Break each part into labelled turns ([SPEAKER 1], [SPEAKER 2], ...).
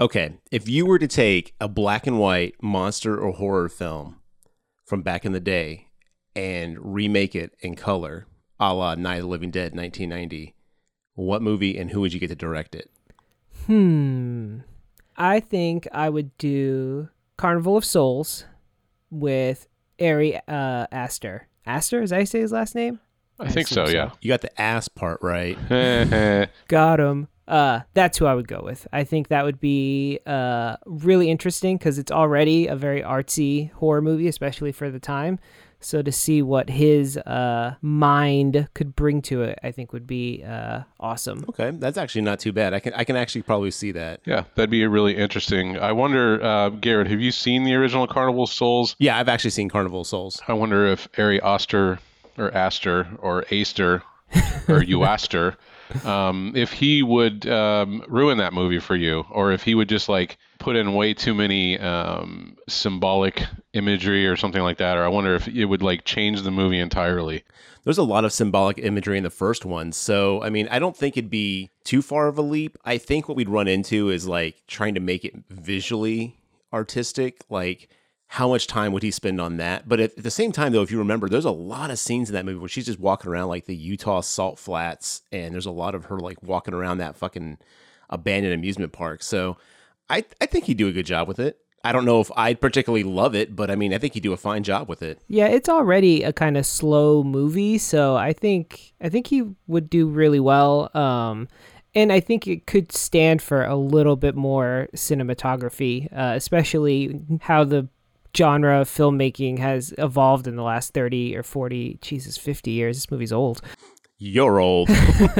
[SPEAKER 1] Okay, if you were to take a black and white monster or horror film from back in the day and remake it in color, a la Night of the Living Dead 1990, what movie and who would you get to direct it?
[SPEAKER 2] Hmm. I think I would do Carnival of Souls with Ari uh, Aster. Aster, is that how you say his last name?
[SPEAKER 3] I think so, yeah.
[SPEAKER 1] You got the ass part right.
[SPEAKER 2] Got him. Uh, that's who I would go with. I think that would be uh, really interesting because it's already a very artsy horror movie, especially for the time. So to see what his uh, mind could bring to it, I think would be uh, awesome.
[SPEAKER 1] Okay, that's actually not too bad. I can I can actually probably see that.
[SPEAKER 3] yeah, that'd be really interesting. I wonder, uh, Garrett, have you seen the original Carnival of Souls?
[SPEAKER 1] Yeah, I've actually seen Carnival of Souls.
[SPEAKER 3] I wonder if Ari Oster or Aster or Aster or Uaster, um, if he would um, ruin that movie for you, or if he would just like put in way too many um, symbolic imagery or something like that, or I wonder if it would like change the movie entirely.
[SPEAKER 1] There's a lot of symbolic imagery in the first one. So, I mean, I don't think it'd be too far of a leap. I think what we'd run into is like trying to make it visually artistic. Like, how much time would he spend on that? But at, at the same time, though, if you remember, there's a lot of scenes in that movie where she's just walking around like the Utah salt flats, and there's a lot of her like walking around that fucking abandoned amusement park. So, I, I think he'd do a good job with it. I don't know if I'd particularly love it, but I mean, I think he'd do a fine job with it.
[SPEAKER 2] Yeah, it's already a kind of slow movie, so I think I think he would do really well. Um, and I think it could stand for a little bit more cinematography, uh, especially how the genre of filmmaking has evolved in the last 30 or 40 jesus 50 years this movie's old
[SPEAKER 1] You're old.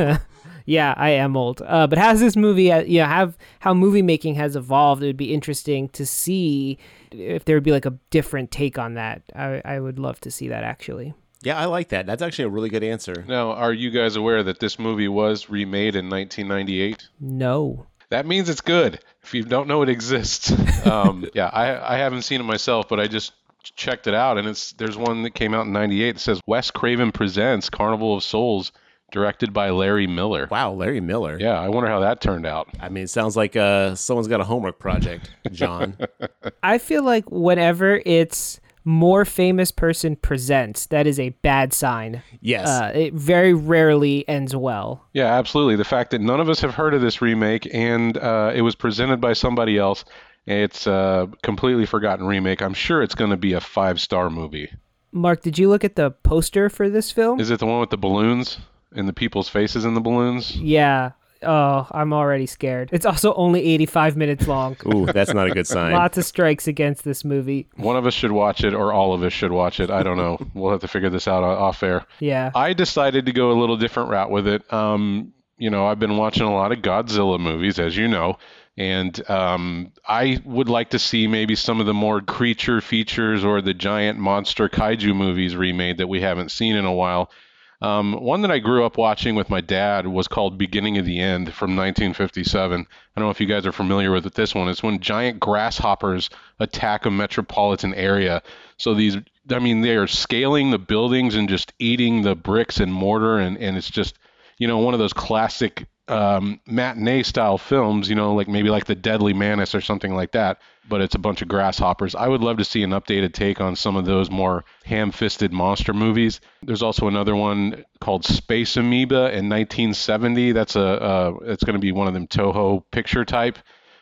[SPEAKER 2] yeah i am old uh, but has this movie uh, you know have how movie making has evolved it would be interesting to see if there would be like a different take on that i, I would love to see that actually
[SPEAKER 1] yeah, I like that. That's actually a really good answer.
[SPEAKER 3] Now, are you guys aware that this movie was remade in 1998?
[SPEAKER 2] no
[SPEAKER 3] That means it's good. If you don't know it exists, um, yeah, I, I haven't seen it myself, but I just checked it out, and it's there's one that came out in '98 that says Wes Craven presents Carnival of Souls, directed by Larry Miller.
[SPEAKER 1] Wow, Larry Miller.
[SPEAKER 3] Yeah, I wonder how that turned out.
[SPEAKER 1] I mean, it sounds like uh, someone's got a homework project, John.
[SPEAKER 2] I feel like whenever it's more famous person presents, that is a bad sign.
[SPEAKER 1] yes.
[SPEAKER 2] Uh, it very rarely ends well.
[SPEAKER 3] Yeah, absolutely. The fact that none of us have heard of this remake and uh, it was presented by somebody else, it's a completely forgotten remake. I'm sure it's going to be a five star movie.
[SPEAKER 2] Mark, did you look at the poster for this film?
[SPEAKER 3] Is it the one with the balloons and the people's faces in the balloons?
[SPEAKER 2] yeah. Oh, I'm already scared. It's also only 85 minutes long.
[SPEAKER 1] Ooh, that's not a good sign.
[SPEAKER 2] Lots of strikes against this movie.
[SPEAKER 3] One of us should watch it, or all of us should watch it. I don't know. we'll have to figure this out off air.
[SPEAKER 2] Yeah.
[SPEAKER 3] I decided to go a little different route with it. Um, you know, I've been watching a lot of Godzilla movies, as you know, and um, I would like to see maybe some of the more creature features or the giant monster kaiju movies remade that we haven't seen in a while. Um, one that I grew up watching with my dad was called Beginning of the End from 1957. I don't know if you guys are familiar with it. this one. It's when giant grasshoppers attack a metropolitan area. So these, I mean, they are scaling the buildings and just eating the bricks and mortar, and, and it's just, you know, one of those classic um, matinee style films, you know, like maybe like The Deadly Mantis or something like that, but it's a bunch of grasshoppers. I would love to see an updated take on some of those more ham fisted monster movies. There's also another one called Space Amoeba in 1970. That's a, uh, it's going to be one of them Toho picture type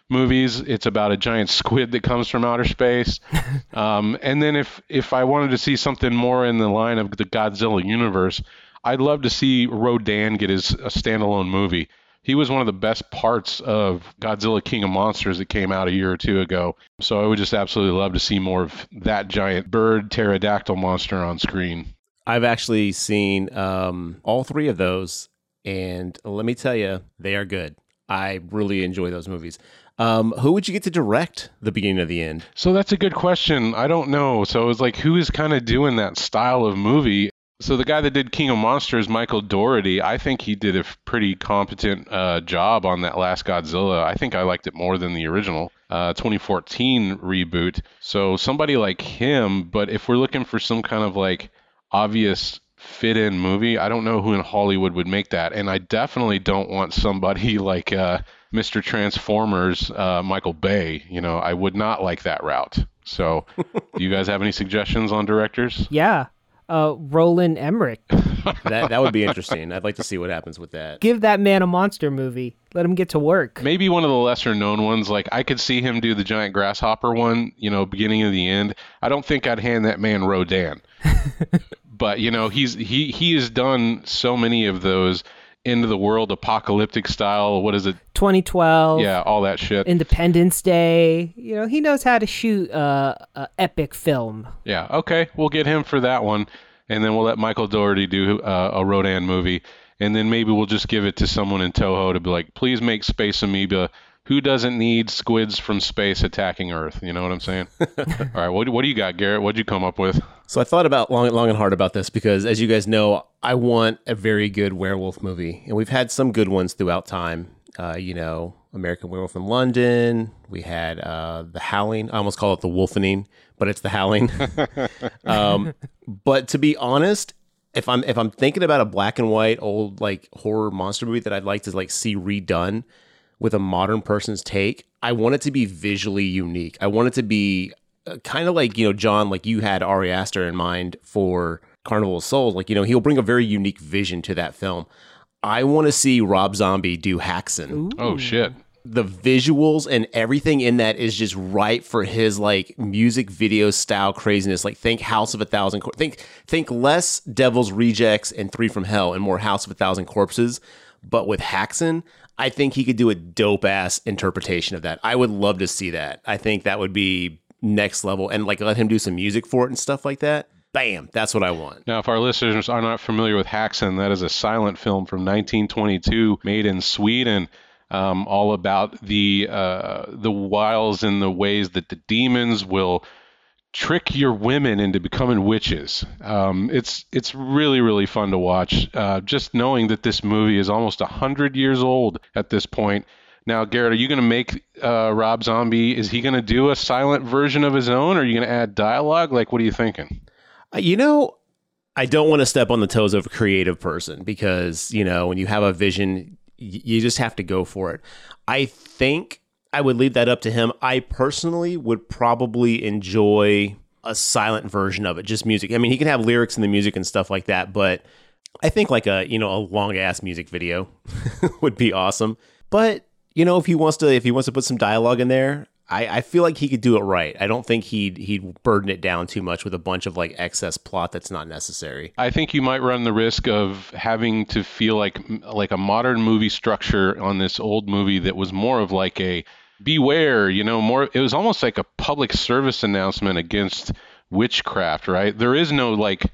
[SPEAKER 3] movies. It's about a giant squid that comes from outer space. um, and then if if I wanted to see something more in the line of the Godzilla universe, I'd love to see Rodan get his a standalone movie. He was one of the best parts of Godzilla King of Monsters that came out a year or two ago. So I would just absolutely love to see more of that giant bird pterodactyl monster on screen.
[SPEAKER 1] I've actually seen um, all three of those, and let me tell you, they are good. I really enjoy those movies. Um, who would you get to direct the beginning of the end?
[SPEAKER 3] So that's a good question. I don't know. So it's like who is kind of doing that style of movie? So the guy that did King of Monsters, Michael Dougherty, I think he did a pretty competent uh, job on that last Godzilla. I think I liked it more than the original uh, 2014 reboot. So somebody like him, but if we're looking for some kind of like obvious fit in movie, I don't know who in Hollywood would make that. And I definitely don't want somebody like uh, Mr. Transformers, uh, Michael Bay. You know, I would not like that route. So, do you guys have any suggestions on directors?
[SPEAKER 2] Yeah. Uh, Roland Emmerich.
[SPEAKER 1] that that would be interesting. I'd like to see what happens with that.
[SPEAKER 2] Give that man a monster movie. Let him get to work.
[SPEAKER 3] Maybe one of the lesser known ones. Like I could see him do the giant grasshopper one. You know, beginning of the end. I don't think I'd hand that man Rodan. but you know, he's he he has done so many of those into the world apocalyptic style. What is it?
[SPEAKER 2] 2012.
[SPEAKER 3] Yeah, all that shit.
[SPEAKER 2] Independence Day. You know, he knows how to shoot uh, a epic film.
[SPEAKER 3] Yeah. Okay, we'll get him for that one, and then we'll let Michael Dougherty do uh, a Rodan movie, and then maybe we'll just give it to someone in Toho to be like, please make Space Amoeba. Who doesn't need squids from space attacking Earth? You know what I'm saying? all right. What, what do you got, Garrett? What'd you come up with?
[SPEAKER 1] So I thought about long, long and hard about this because, as you guys know, I want a very good werewolf movie, and we've had some good ones throughout time. Uh, you know, American Werewolf in London. We had uh, The Howling. I almost call it The Wolfening, but it's The Howling. um, but to be honest, if I'm if I'm thinking about a black and white old like horror monster movie that I'd like to like see redone with a modern person's take, I want it to be visually unique. I want it to be uh, kind of like you know John, like you had Ari Aster in mind for Carnival of Souls. Like you know he'll bring a very unique vision to that film. I want to see Rob Zombie do Haxan.
[SPEAKER 3] Oh shit.
[SPEAKER 1] The visuals and everything in that is just right for his like music video style craziness. Like think House of a Thousand. Cor- think think less Devil's Rejects and Three from Hell and more House of a Thousand Corpses. But with Haxan, I think he could do a dope ass interpretation of that. I would love to see that. I think that would be next level and like let him do some music for it and stuff like that. Bam, that's what I want.
[SPEAKER 3] Now, if our listeners are not familiar with Haxan, that is a silent film from 1922 made in Sweden. Um, all about the uh, the wiles and the ways that the demons will trick your women into becoming witches. Um, it's it's really really fun to watch. Uh, just knowing that this movie is almost hundred years old at this point. Now, Garrett, are you going to make uh, Rob Zombie? Is he going to do a silent version of his own? Or are you going to add dialogue? Like, what are you thinking?
[SPEAKER 1] Uh, you know, I don't want to step on the toes of a creative person because you know when you have a vision, you just have to go for it. I think I would leave that up to him. I personally would probably enjoy a silent version of it, just music. I mean, he can have lyrics in the music and stuff like that, but I think like a you know a long ass music video would be awesome. But you know, if he wants to, if he wants to put some dialogue in there, I, I feel like he could do it right. I don't think he'd he'd burden it down too much with a bunch of like excess plot that's not necessary.
[SPEAKER 3] I think you might run the risk of having to feel like like a modern movie structure on this old movie that was more of like a beware, you know, more it was almost like a public service announcement against witchcraft, right? There is no like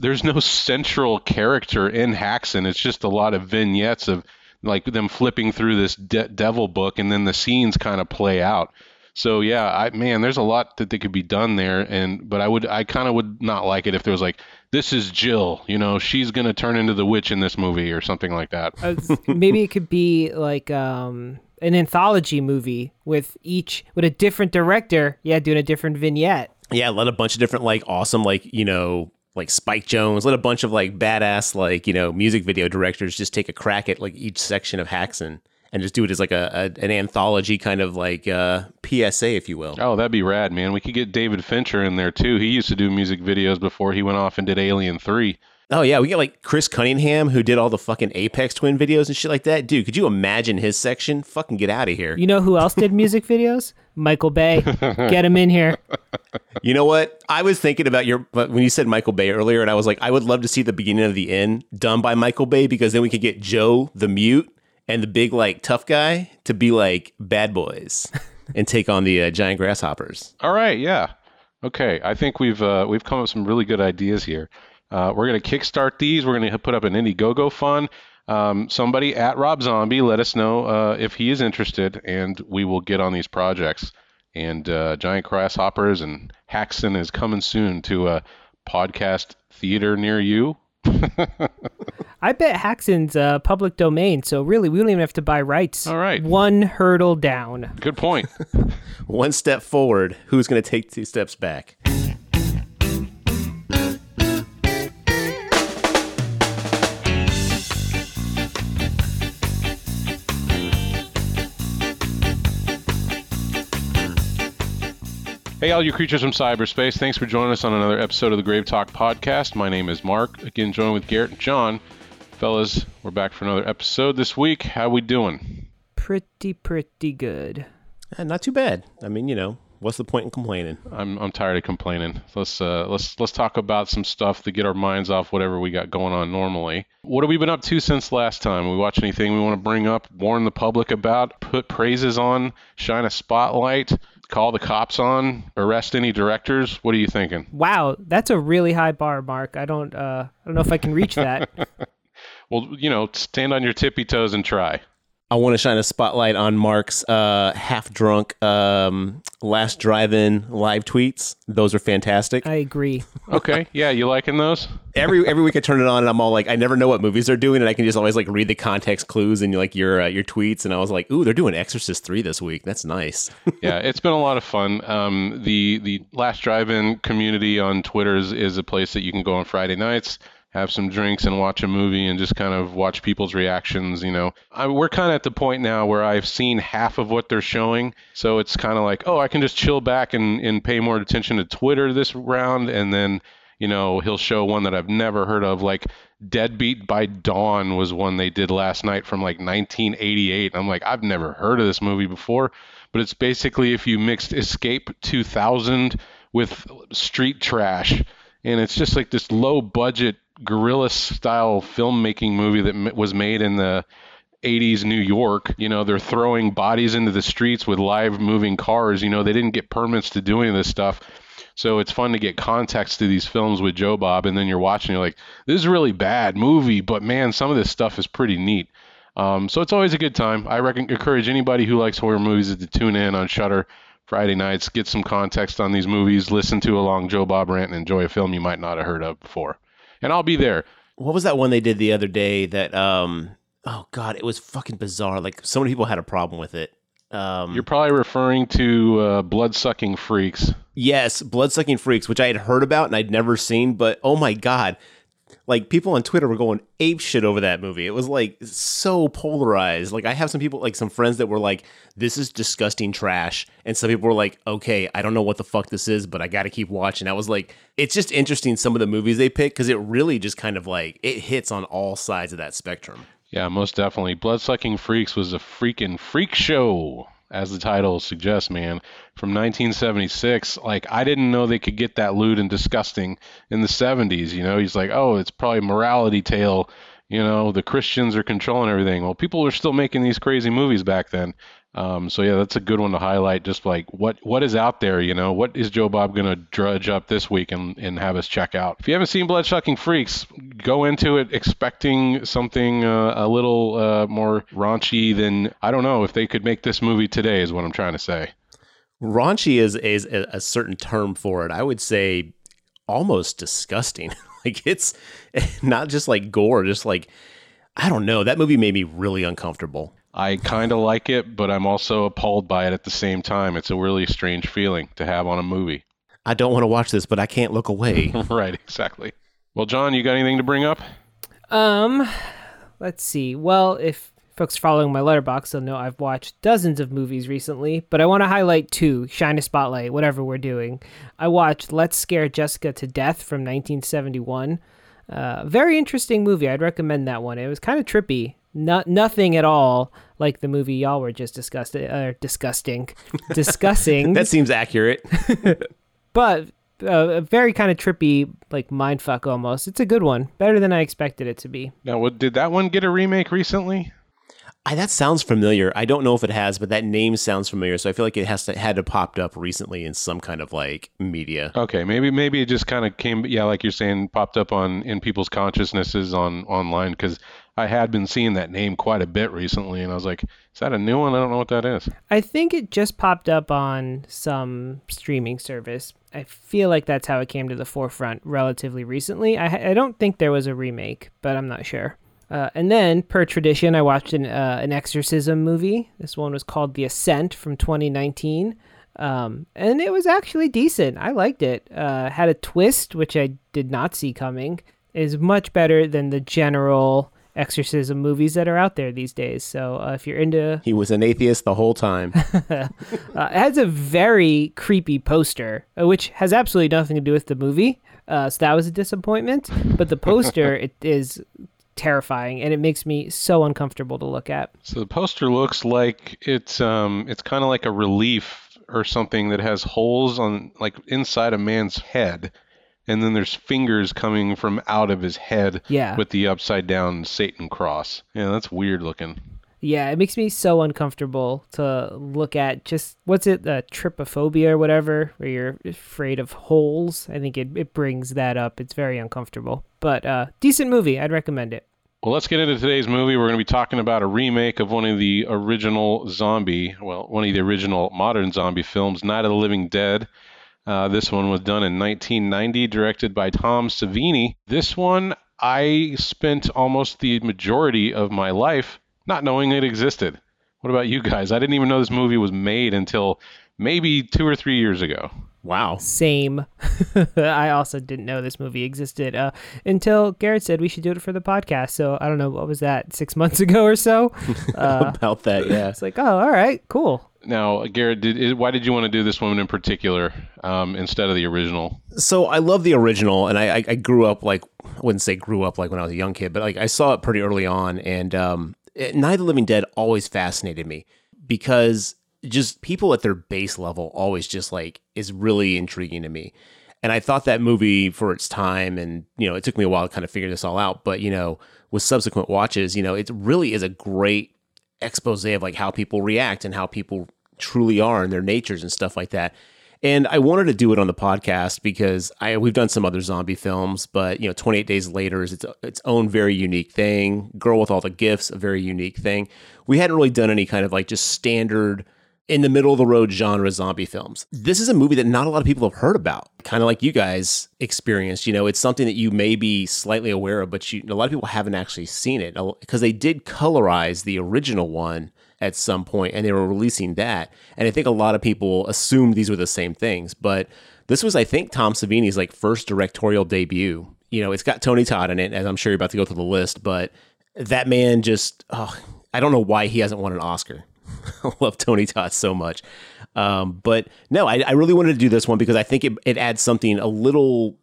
[SPEAKER 3] there's no central character in Haxan. It's just a lot of vignettes of like them flipping through this de- devil book and then the scenes kind of play out. So yeah, I man, there's a lot that, they could be done there, and but I would I kind of would not like it if there was like this is Jill, you know, she's gonna turn into the witch in this movie or something like that.
[SPEAKER 2] Uh, maybe it could be like um, an anthology movie with each with a different director, yeah, doing a different vignette.
[SPEAKER 1] Yeah, let a bunch of different like awesome like you know like Spike Jonze, let a bunch of like badass like you know music video directors just take a crack at like each section of Haxan and just do it as like a, a an anthology kind of like uh, PSA, if you will.
[SPEAKER 3] Oh, that'd be rad, man. We could get David Fincher in there too. He used to do music videos before he went off and did Alien Three.
[SPEAKER 1] Oh yeah, we got like Chris Cunningham who did all the fucking Aphex Twin videos and shit like that. Dude, could you imagine his section? Fucking get out of here.
[SPEAKER 2] You know who else did music videos? Michael Bay. Get him in here.
[SPEAKER 1] You know what? I was thinking about your when you said Michael Bay earlier, and I was like, I would love to see the beginning of the end done by Michael Bay because then we could get Joe the mute and the big like tough guy to be like bad boys and take on the uh, giant grasshoppers.
[SPEAKER 3] All right, yeah, okay. I think we've uh, we've come up with some really good ideas here. Uh, we're gonna kickstart these. We're gonna put up an Indiegogo fund. Um, somebody at Rob Zombie, let us know uh, if he is interested, and we will get on these projects. And uh, Giant Grasshoppers and Haxan is coming soon to a podcast theater near you.
[SPEAKER 2] I bet Haxan's uh, public domain, so really we don't even have to buy rights.
[SPEAKER 3] All right.
[SPEAKER 2] One hurdle down.
[SPEAKER 3] Good point.
[SPEAKER 1] One step forward, who's going to take two steps back?
[SPEAKER 3] Hey, all you creatures from cyberspace. Thanks for joining us on another episode of the Grave Talk podcast. My name is Mark. Again, joined with Garrett and John. Fellas, we're back for another episode this week. How we doing?
[SPEAKER 2] Pretty, pretty good.
[SPEAKER 1] Eh, not too bad. I mean, you know, what's the point in complaining?
[SPEAKER 3] I'm I'm tired of complaining. Let's uh let's let's talk about some stuff to get our minds off whatever we got going on normally. What have we been up to since last time? We watch anything we want to bring up, warn the public about, put praises on, shine a spotlight, call the cops on, arrest any directors? What are you thinking?
[SPEAKER 2] Wow, that's a really high bar, Mark. I don't uh I don't know if I can reach that.
[SPEAKER 3] Well, you know, stand on your tippy toes and try.
[SPEAKER 1] I want to shine a spotlight on Mark's uh, half drunk um, last drive in live tweets. Those are fantastic.
[SPEAKER 2] I agree.
[SPEAKER 3] Okay, yeah, you liking those?
[SPEAKER 1] every every week I turn it on and I'm all like, I never know what movies they're doing, and I can just always like read the context clues and like your uh, your tweets, and I was like, ooh, they're doing Exorcist three this week. That's nice.
[SPEAKER 3] yeah, it's been a lot of fun. Um, the the last drive-in community on Twitter is, is a place that you can go on Friday nights, have some drinks, and watch a movie, and just kind of watch people's reactions. You know, I, we're kind of at the point now where I've seen half of what they're showing, so it's kind of like, oh, I can just chill back and and pay more attention to Twitter this round, and then you know he'll show one that I've never heard of, like Deadbeat by Dawn was one they did last night from like 1988. I'm like, I've never heard of this movie before, but it's basically if you mixed Escape 2000 with street trash, and it's just like this low budget guerrilla style filmmaking movie that was made in the 80s New York. You know, they're throwing bodies into the streets with live moving cars. You know, they didn't get permits to do any of this stuff. So it's fun to get context to these films with Joe Bob, and then you're watching, you're like, this is really bad movie, but man, some of this stuff is pretty neat. Um, so it's always a good time. I reckon, encourage anybody who likes horror movies to tune in on Shudder Friday nights, get some context on these movies, listen to a long Joe Bob rant, and enjoy a film you might not have heard of before. And I'll be there.
[SPEAKER 1] what was that one they did the other day? That um, oh god, it was fucking bizarre. Like so many people had a problem with it. Um,
[SPEAKER 3] You're probably referring to uh, Blood Sucking Freaks.
[SPEAKER 1] Yes, Bloodsucking Freaks, which I had heard about and I'd never seen, but oh my god. Like people on Twitter were going ape shit over that movie. It was like so polarized. Like I have some people like some friends that were like, This is disgusting trash. And some people were like, Okay, I don't know what the fuck this is, but I gotta keep watching. I was like, it's just interesting some of the movies they pick because it really just kind of like it hits on all sides of that spectrum.
[SPEAKER 3] Yeah, most definitely. Bloodsucking Freaks was a freaking freak show, as the title suggests, man. From 1976. Like, I didn't know they could get that lewd and disgusting in the 70s. You know, he's like, oh, it's probably a morality tale. You know, the Christians are controlling everything. Well, people were still making these crazy movies back then. Um, so yeah, that's a good one to highlight. Just like what what is out there, you know, what is Joe Bob gonna drudge up this week and, and have us check out? If you haven't seen Bloodsucking Freaks, go into it expecting something uh, a little uh, more raunchy than I don't know if they could make this movie today. Is what I'm trying to say.
[SPEAKER 1] Raunchy is, is a, a certain term for it. I would say almost disgusting. like it's not just like gore, just like I don't know. That movie made me really uncomfortable.
[SPEAKER 3] I kind of like it, but I'm also appalled by it at the same time. It's a really strange feeling to have on a movie.
[SPEAKER 1] I don't want to watch this, but I can't look away.
[SPEAKER 3] right, exactly. Well, John, you got anything to bring up?
[SPEAKER 2] Um, let's see. Well, if folks are following my Letterboxd, they'll know I've watched dozens of movies recently, but I want to highlight two, shine a spotlight, whatever we're doing. I watched Let's Scare Jessica to Death from 1971. Uh, very interesting movie. I'd recommend that one. It was kind of trippy. Not nothing at all like the movie y'all were just discussing, uh, disgusting, discussing.
[SPEAKER 1] that seems accurate.
[SPEAKER 2] but uh, a very kind of trippy, like mindfuck almost. It's a good one, better than I expected it to be.
[SPEAKER 3] Now, what, did that one get a remake recently?
[SPEAKER 1] I, that sounds familiar. I don't know if it has, but that name sounds familiar. So I feel like it has to had to popped up recently in some kind of like media.
[SPEAKER 3] Okay, maybe maybe it just kind of came, yeah, like you're saying, popped up on in people's consciousnesses on online because I had been seeing that name quite a bit recently, and I was like, is that a new one? I don't know what that is.
[SPEAKER 2] I think it just popped up on some streaming service. I feel like that's how it came to the forefront relatively recently. I, I don't think there was a remake, but I'm not sure. Uh, and then, per tradition, I watched an, uh, an exorcism movie. This one was called The Assent from 2019. Um, and it was actually decent. I liked it. Uh, had a twist, which I did not see coming. Is much better than the general exorcism movies that are out there these days. So uh, if you're into,
[SPEAKER 1] He was an atheist the whole time.
[SPEAKER 2] uh, it has a very creepy poster, uh, which has absolutely nothing to do with the movie. Uh, so that was a disappointment. But the poster it is terrifying, and it makes me so uncomfortable to look at.
[SPEAKER 3] So the poster looks like it's um it's kind of like a relief or something that has holes on like inside a man's head, and then there's fingers coming from out of his head
[SPEAKER 2] Yeah.
[SPEAKER 3] with the upside down Satan cross. Yeah, that's weird looking.
[SPEAKER 2] Yeah, it makes me so uncomfortable to look at. Just what's it, uh, trypophobia or whatever, where you're afraid of holes. I think it, it brings that up. It's very uncomfortable, but uh, decent movie. I'd recommend it.
[SPEAKER 3] Well, let's get into today's movie. We're going to be talking about a remake of one of the original zombie, well, one of the original modern zombie films, Night of the Living Dead. Uh, this one was done in 1990, directed by Tom Savini. This one, I spent almost the majority of my life not knowing it existed. What about you guys? I didn't even know this movie was made until maybe two or three years ago.
[SPEAKER 1] Wow.
[SPEAKER 2] Same. I also didn't know this movie existed uh, until Garrett said we should do it for the podcast. So I don't know what was that six months ago or so. Uh,
[SPEAKER 1] About that, yeah.
[SPEAKER 2] it's like, oh, all right, cool.
[SPEAKER 3] Now, Garrett, did, why did you want to do this woman in particular um, instead of the original?
[SPEAKER 1] So I love the original, and I, I, grew up like I wouldn't say grew up like when I was a young kid, but like I saw it pretty early on, and um, Night of the Living Dead always fascinated me because just people at their base level always just like is really intriguing to me. And I thought that movie for its time, and you know, it took me a while to kind of figure this all out. But you know, with subsequent watches, you know, it really is a great expose of like how people react and how people truly are and their natures and stuff like that. And I wanted to do it on the podcast because I we've done some other zombie films, but you know, 28 Days Later is its its own very unique thing. Girl with All the Gifts, a very unique thing. We hadn't really done any kind of like just standard in the middle of the road genre zombie films. This is a movie that not a lot of people have heard about, kind of like you guys experienced. You know, it's something that you may be slightly aware of, but you, a lot of people haven't actually seen it because they did colorize the original one at some point and they were releasing that. And I think a lot of people assumed these were the same things, but this was, I think, Tom Savini's like first directorial debut. You know, it's got Tony Todd in it, as I'm sure you're about to go through the list, but that man just, oh, I don't know why he hasn't won an Oscar. I love Tony Todd so much. Um, but no, I, I really wanted to do this one because I think it, it adds something a little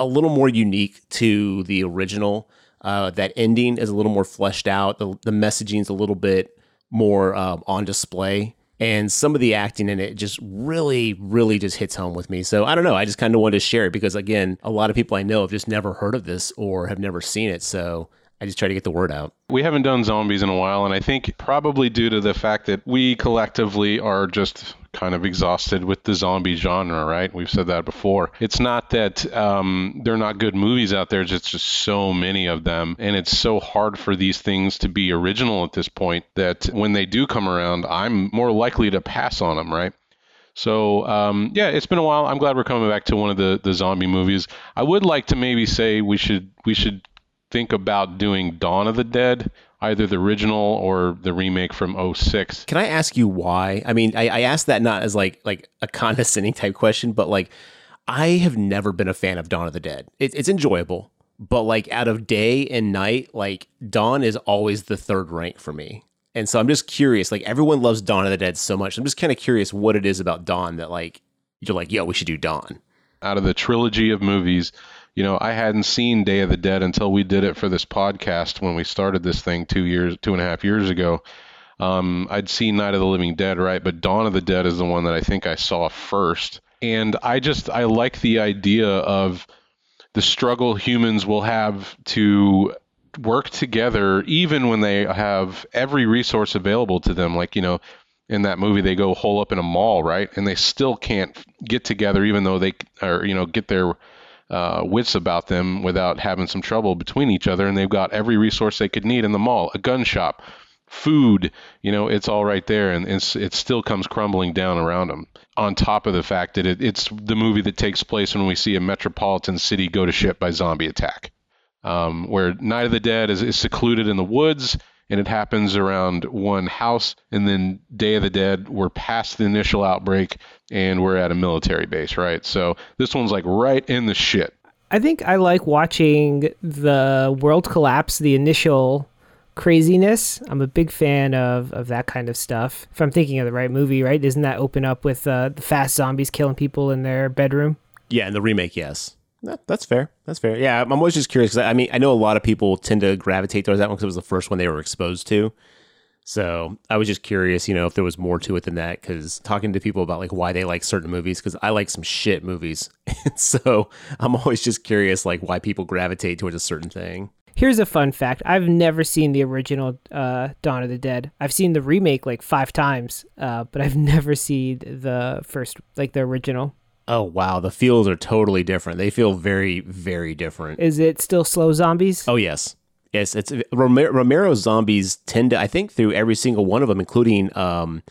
[SPEAKER 1] a little more unique to the original. Uh, that ending is a little more fleshed out. The, the messaging is a little bit more um, on display. And some of the acting in it just really, really just hits home with me. So I don't know. I just kind of wanted to share it because, again, a lot of people I know have just never heard of this or have never seen it. So I just try to get the word out.
[SPEAKER 3] We haven't done zombies in a while, and I think probably due to the fact that we collectively are just kind of exhausted with the zombie genre, right? We've said that before. It's not that um, they're not good movies out there, it's just so many of them, and it's so hard for these things to be original at this point that when they do come around, I'm more likely to pass on them, right? So um, yeah, it's been a while. I'm glad we're coming back to one of the, the zombie movies. I would like to maybe say we should we should think about doing Dawn of the Dead, either the original or the remake from 06.
[SPEAKER 1] Can I ask you why? I mean, I, I asked that not as like like a condescending type question, but like I have never been a fan of Dawn of the Dead. It, it's enjoyable, but like out of day and night, like Dawn is always the third rank for me. And so I'm just curious. Like everyone loves Dawn of the Dead so much. I'm just kind of curious what it is about Dawn that like you're like, yo, we should do Dawn.
[SPEAKER 3] Out of the trilogy of movies, you know, I hadn't seen Day of the Dead until we did it for this podcast when we started this thing two years, two and a half years ago. Um, I'd seen Night of the Living Dead, right? But Dawn of the Dead is the one that I think I saw first. And I just, I like the idea of the struggle humans will have to work together, even when they have every resource available to them. Like, you know, in that movie, they go hole up in a mall, right? And they still can't get together, even though they are, you know, get their uh, wits about them without having some trouble between each other. And they've got every resource they could need in the mall, a gun shop, food, you know, it's all right there. And it still comes crumbling down around them. On top of the fact that it, it's the movie that takes place when we see a metropolitan city go to shit by zombie attack. Um, where Night of the Dead is, is secluded in the woods and it happens around one house. And then Day of the Dead, we're past the initial outbreak and we're at a military base, right? So this one's like right in the shit.
[SPEAKER 2] I think I like watching the world collapse, the initial craziness. I'm a big fan of, of that kind of stuff. If I'm thinking of the right movie, right? Doesn't that open up with uh, the fast zombies killing people in their bedroom?
[SPEAKER 1] Yeah, in the remake, yes. That, that's fair. That's fair. Yeah, I'm always just curious because I mean I know a lot of people tend to gravitate towards that one because it was the first one they were exposed to. So I was just curious, you know, if there was more to it than that. Because talking to people about like why they like certain movies, because I like some shit movies, so I'm always just curious, like why people gravitate towards a certain thing.
[SPEAKER 2] Here's a fun fact: I've never seen the original uh, Dawn of the Dead. I've seen the remake like five times, uh, but I've never seen the first, like the original.
[SPEAKER 1] Oh wow, the feels are totally different. They feel very, very different.
[SPEAKER 2] Is it still slow zombies?
[SPEAKER 1] Oh yes, yes. It's Romero, Romero's zombies tend to, I think, through every single one of them, including um,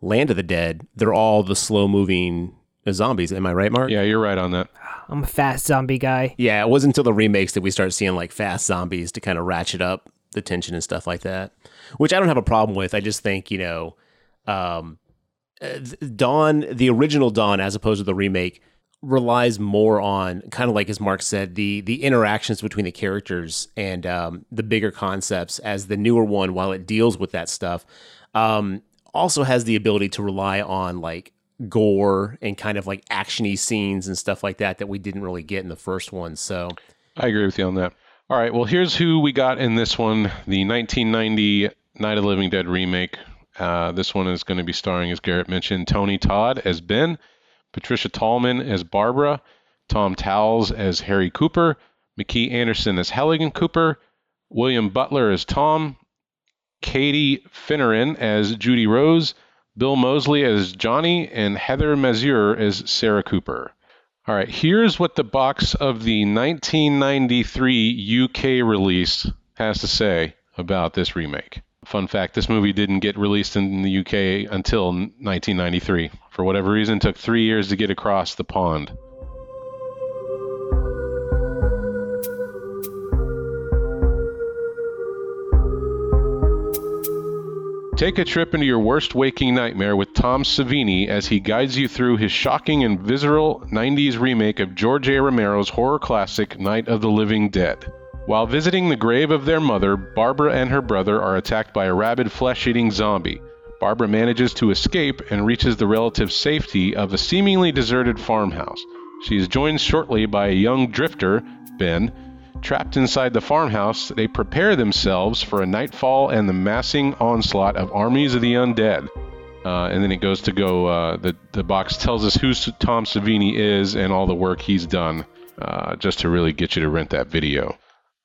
[SPEAKER 1] Land of the Dead. They're all the slow moving zombies. Am I right, Mark?
[SPEAKER 3] Yeah, you're right on that.
[SPEAKER 2] I'm a fast zombie guy.
[SPEAKER 1] Yeah, it wasn't until the remakes that we start seeing like fast zombies to kind of ratchet up the tension and stuff like that, which I don't have a problem with. I just think you know. Um, Dawn, the original Dawn, as opposed to the remake, relies more on kind of like as Mark said, the the interactions between the characters and um, the bigger concepts. As the newer one, while it deals with that stuff, um, also has the ability to rely on like gore and kind of like actiony scenes and stuff like that that we didn't really get in the first one. So
[SPEAKER 3] I agree with you on that. All right, well, here's who we got in this one the 1990 Night of the Living Dead remake. Uh, this one is going to be starring, as Garrett mentioned, Tony Todd as Ben, Patricia Tallman as Barbara, Tom Towles as Harry Cooper, McKee Anderson as Helligan Cooper, William Butler as Tom, Katie Finneran as Judy Rose, Bill Moseley as Johnny, and Heather Mazur as Sarah Cooper. All right, here's what the box of the 1993 UK release has to say about this remake. Fun fact this movie didn't get released in the UK until 1993. For whatever reason, took three years to get across the pond. Take a trip into your worst waking nightmare with Tom Savini as he guides you through his shocking and visceral 90s remake of George A. Romero's horror classic Night of the Living Dead. While visiting the grave of their mother, Barbara and her brother are attacked by a rabid flesh eating zombie. Barbara manages to escape and reaches the relative safety of a seemingly deserted farmhouse. She is joined shortly by a young drifter, Ben. Trapped inside the farmhouse, they prepare themselves for a nightfall and the massing onslaught of armies of the undead. Uh, and then it goes to go, uh, the, the box tells us who Tom Savini is and all the work he's done, uh, just to really get you to rent that video.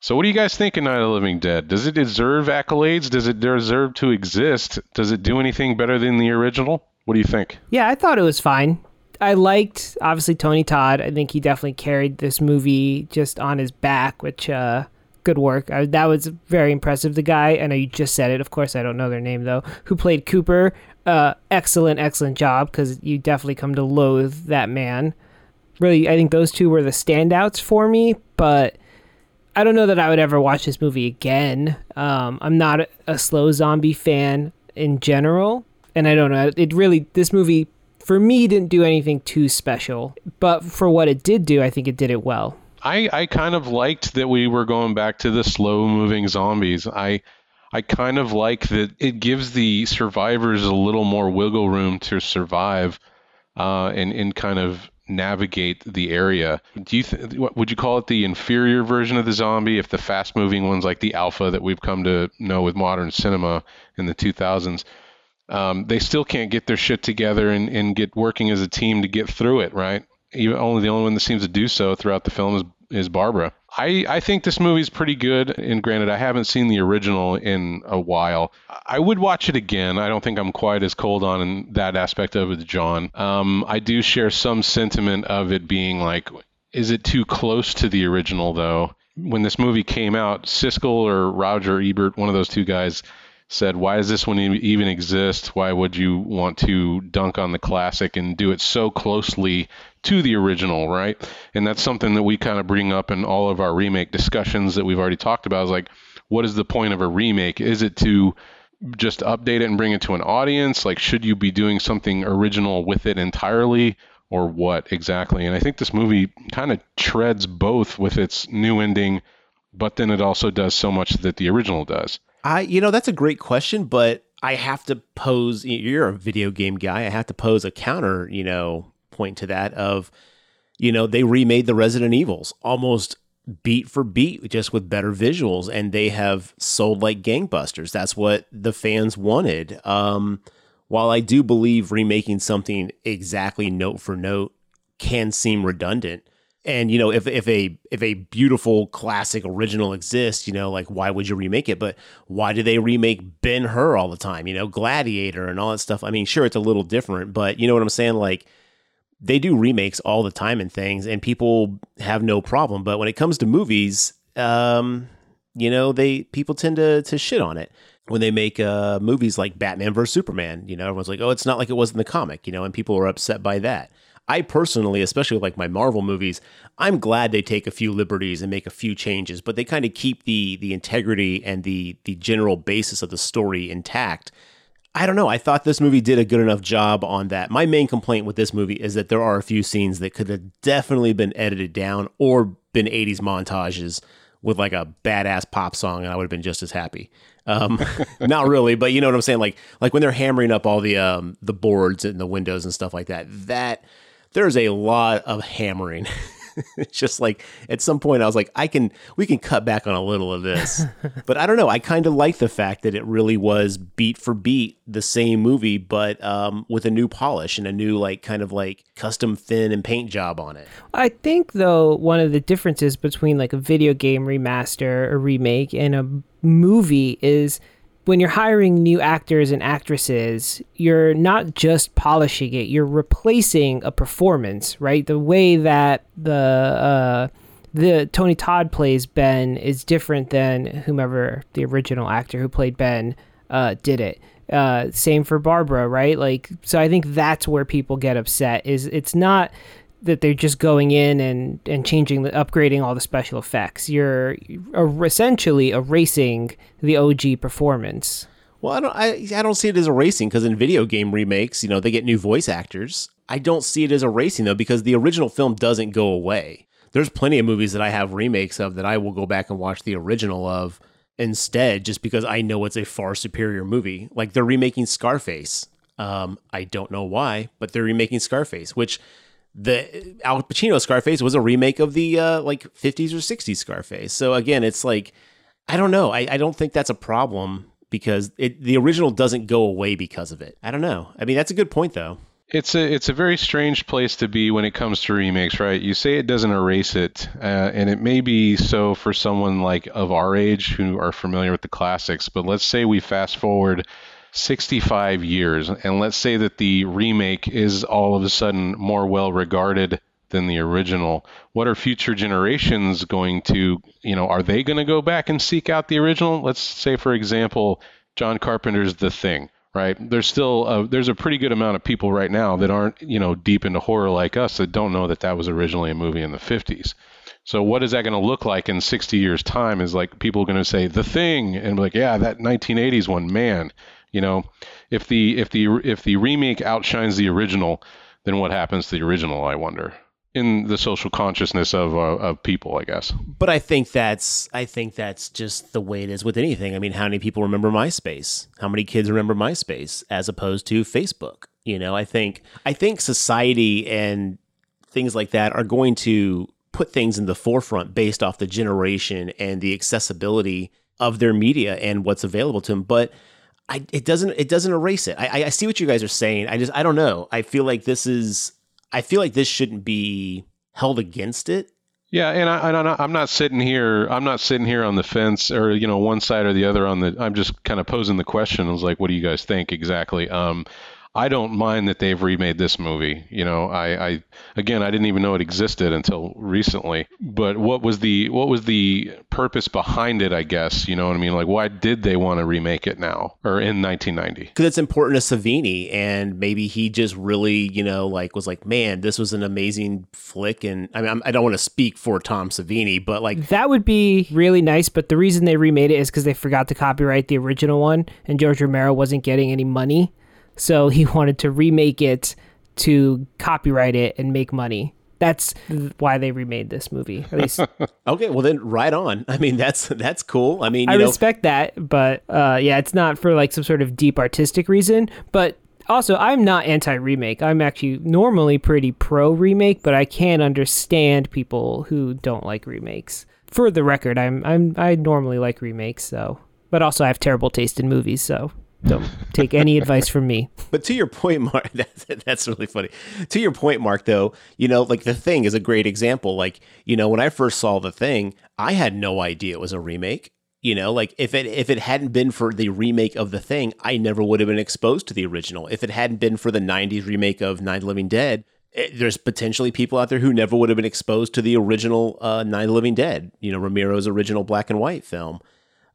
[SPEAKER 3] So, what do you guys think of Night of the Living Dead? Does it deserve accolades? Does it deserve to exist? Does it do anything better than the original? What do you think?
[SPEAKER 2] Yeah, I thought it was fine. I liked obviously Tony Todd. I think he definitely carried this movie just on his back, which uh, good work. I, that was very impressive. The guy, I know you just said it. Of course, I don't know their name though. Who played Cooper? Uh, excellent, excellent job because you definitely come to loathe that man. Really, I think those two were the standouts for me, but I don't know that I would ever watch this movie again. Um, I'm not a, slow zombie fan in general, and I don't know. It really this movie for me didn't do anything too special, but for what it did do, I think it did it well.
[SPEAKER 3] I, I kind of liked that we were going back to the slow moving zombies. I I kind of like that it gives the survivors a little more wiggle room to survive uh, and, and kind of navigate the area. Do you th- would you call it the inferior version of the zombie if the fast moving ones like the alpha that we've come to know with modern cinema in the 2000s um, they still can't get their shit together and, and get working as a team to get through it, right? Even only the only one that seems to do so throughout the film is is Barbara. I, I think this movie's pretty good, and granted, I haven't seen the original in a while. I would watch it again. I don't think I'm quite as cold on that aspect of it John. Um, I do share some sentiment of it being like, is it too close to the original, though? When this movie came out, Siskel or Roger Ebert, one of those two guys, said, Why does this one even exist? Why would you want to dunk on the classic and do it so closely to the original, right? And that's something that we kind of bring up in all of our remake discussions that we've already talked about is like, what is the point of a remake? Is it to just update it and bring it to an audience? Like, should you be doing something original with it entirely? Or what exactly? And I think this movie kind of treads both with its new ending, but then it also does so much that the original does.
[SPEAKER 1] I, you know, that's a great question, but I have to pose. You're a video game guy. I have to pose a counter, you know, point to that of, you know, they remade the Resident Evils almost beat for beat, just with better visuals, and they have sold like gangbusters. That's what the fans wanted. Um, while I do believe remaking something exactly note for note can seem redundant, and you know if if a if a beautiful classic original exists you know like why would you remake it but why do they remake ben hur all the time you know gladiator and all that stuff i mean sure it's a little different but you know what i'm saying like they do remakes all the time and things and people have no problem. But when it comes to movies um you know they people tend to to shit on it. When they make uh movies like batman vs superman you know everyone's like oh it's not like it was in the comic you know and people are upset by that. I personally, especially like my Marvel movies, I'm glad they take a few liberties and make a few changes, but they kind of keep the the integrity and the the general basis of the story intact. I don't know. I thought this movie did a good enough job on that. My main complaint with this movie is that there are a few scenes that could have definitely been edited down or been 80s montages with like a badass pop song and I would have been just as happy. Um, not really, but you know what I'm saying? Like, like when they're hammering up all the, um, the boards and the windows and stuff like that, that there's a lot of hammering. it's just like at some point I was like, I can we can cut back on a little of this. but I don't know. I kind of like the fact that it really was beat for beat the same movie, but um, with a new polish and a new like kind of like custom fin and paint job on it.
[SPEAKER 2] I think though one of the differences between like a video game remaster or remake and a movie is when you're hiring new actors and actresses, you're not just polishing it, you're replacing a performance, right? The way that the uh, the Tony Todd plays Ben is different than whomever the original actor who played Ben uh, did it. Uh, same for Barbara, right? Like, so I think that's where people get upset. Is it's not that they're just going in and and changing the upgrading all the special effects. You're essentially erasing the OG performance.
[SPEAKER 1] Well, I don't I, I don't see it as erasing because in video game remakes, you know, they get new voice actors. I don't see it as erasing though because the original film doesn't go away. There's plenty of movies that I have remakes of that I will go back and watch the original of instead just because I know it's a far superior movie. Like they're remaking Scarface. Um, I don't know why, but they're remaking Scarface, which the Al Pacino Scarface was a remake of the uh, like 50s or 60s Scarface. So again, it's like I don't know. I, I don't think that's a problem because it the original doesn't go away because of it. I don't know. I mean, that's a good point though.
[SPEAKER 3] It's a it's a very strange place to be when it comes to remakes, right? You say it doesn't erase it, uh, and it may be so for someone like of our age who are familiar with the classics. But let's say we fast forward 65 years, and let's say that the remake is all of a sudden more well regarded than the original. What are future generations going to, you know, are they going to go back and seek out the original? Let's say, for example, John Carpenter's The Thing, right? There's still a, there's a pretty good amount of people right now that aren't, you know, deep into horror like us that don't know that that was originally a movie in the 50s. So what is that going to look like in 60 years' time? Is like people going to say The Thing and be like, yeah, that 1980s one, man you know, if the if the if the remake outshines the original, then what happens to the original? I wonder in the social consciousness of uh, of people, I guess.
[SPEAKER 1] But I think that's I think that's just the way it is with anything. I mean, how many people remember MySpace? How many kids remember MySpace as opposed to Facebook? You know, I think I think society and things like that are going to put things in the forefront based off the generation and the accessibility of their media and what's available to them. But I, it doesn't it doesn't erase it. I, I see what you guys are saying. I just I don't know. I feel like this is I feel like this shouldn't be held against it.
[SPEAKER 3] Yeah, and I, I'm not sitting here. I'm not sitting here on the fence, or you know, one side or the other on the. I'm just kind of posing the question. I was like, what do you guys think exactly? Um, I don't mind that they've remade this movie. You know, I, I again, I didn't even know it existed until recently. But what was the what was the purpose behind it? I guess you know what I mean. Like, why did they want to remake it now or in 1990?
[SPEAKER 1] Because it's important to Savini, and maybe he just really, you know, like was like, man, this was an amazing flick. And I mean, I'm, I do not want to speak for Tom Savini, but like
[SPEAKER 2] that would be really nice. But the reason they remade it is because they forgot to copyright the original one, and George Romero wasn't getting any money. So he wanted to remake it to copyright it and make money. That's why they remade this movie. At least
[SPEAKER 1] Okay, well then right on. I mean that's that's cool. I mean, you
[SPEAKER 2] I
[SPEAKER 1] know,
[SPEAKER 2] respect that, but uh, yeah, it's not for like some sort of deep artistic reason. But also, I'm not anti remake. I'm actually normally pretty pro remake, but I can understand people who don't like remakes. For the record, I'm I'm I normally like remakes, so but also I have terrible taste in movies, so don't take any advice from me.
[SPEAKER 1] But to your point, Mark, that's, that's really funny. To your point, Mark, though, you know, like The Thing is a great example. Like, you know, when I first saw The Thing, I had no idea it was a remake. You know, like if it if it hadn't been for the remake of The Thing, I never would have been exposed to the original. If it hadn't been for the '90s remake of of Living Dead, it, there's potentially people out there who never would have been exposed to the original uh, of Living Dead. You know, Romero's original black and white film.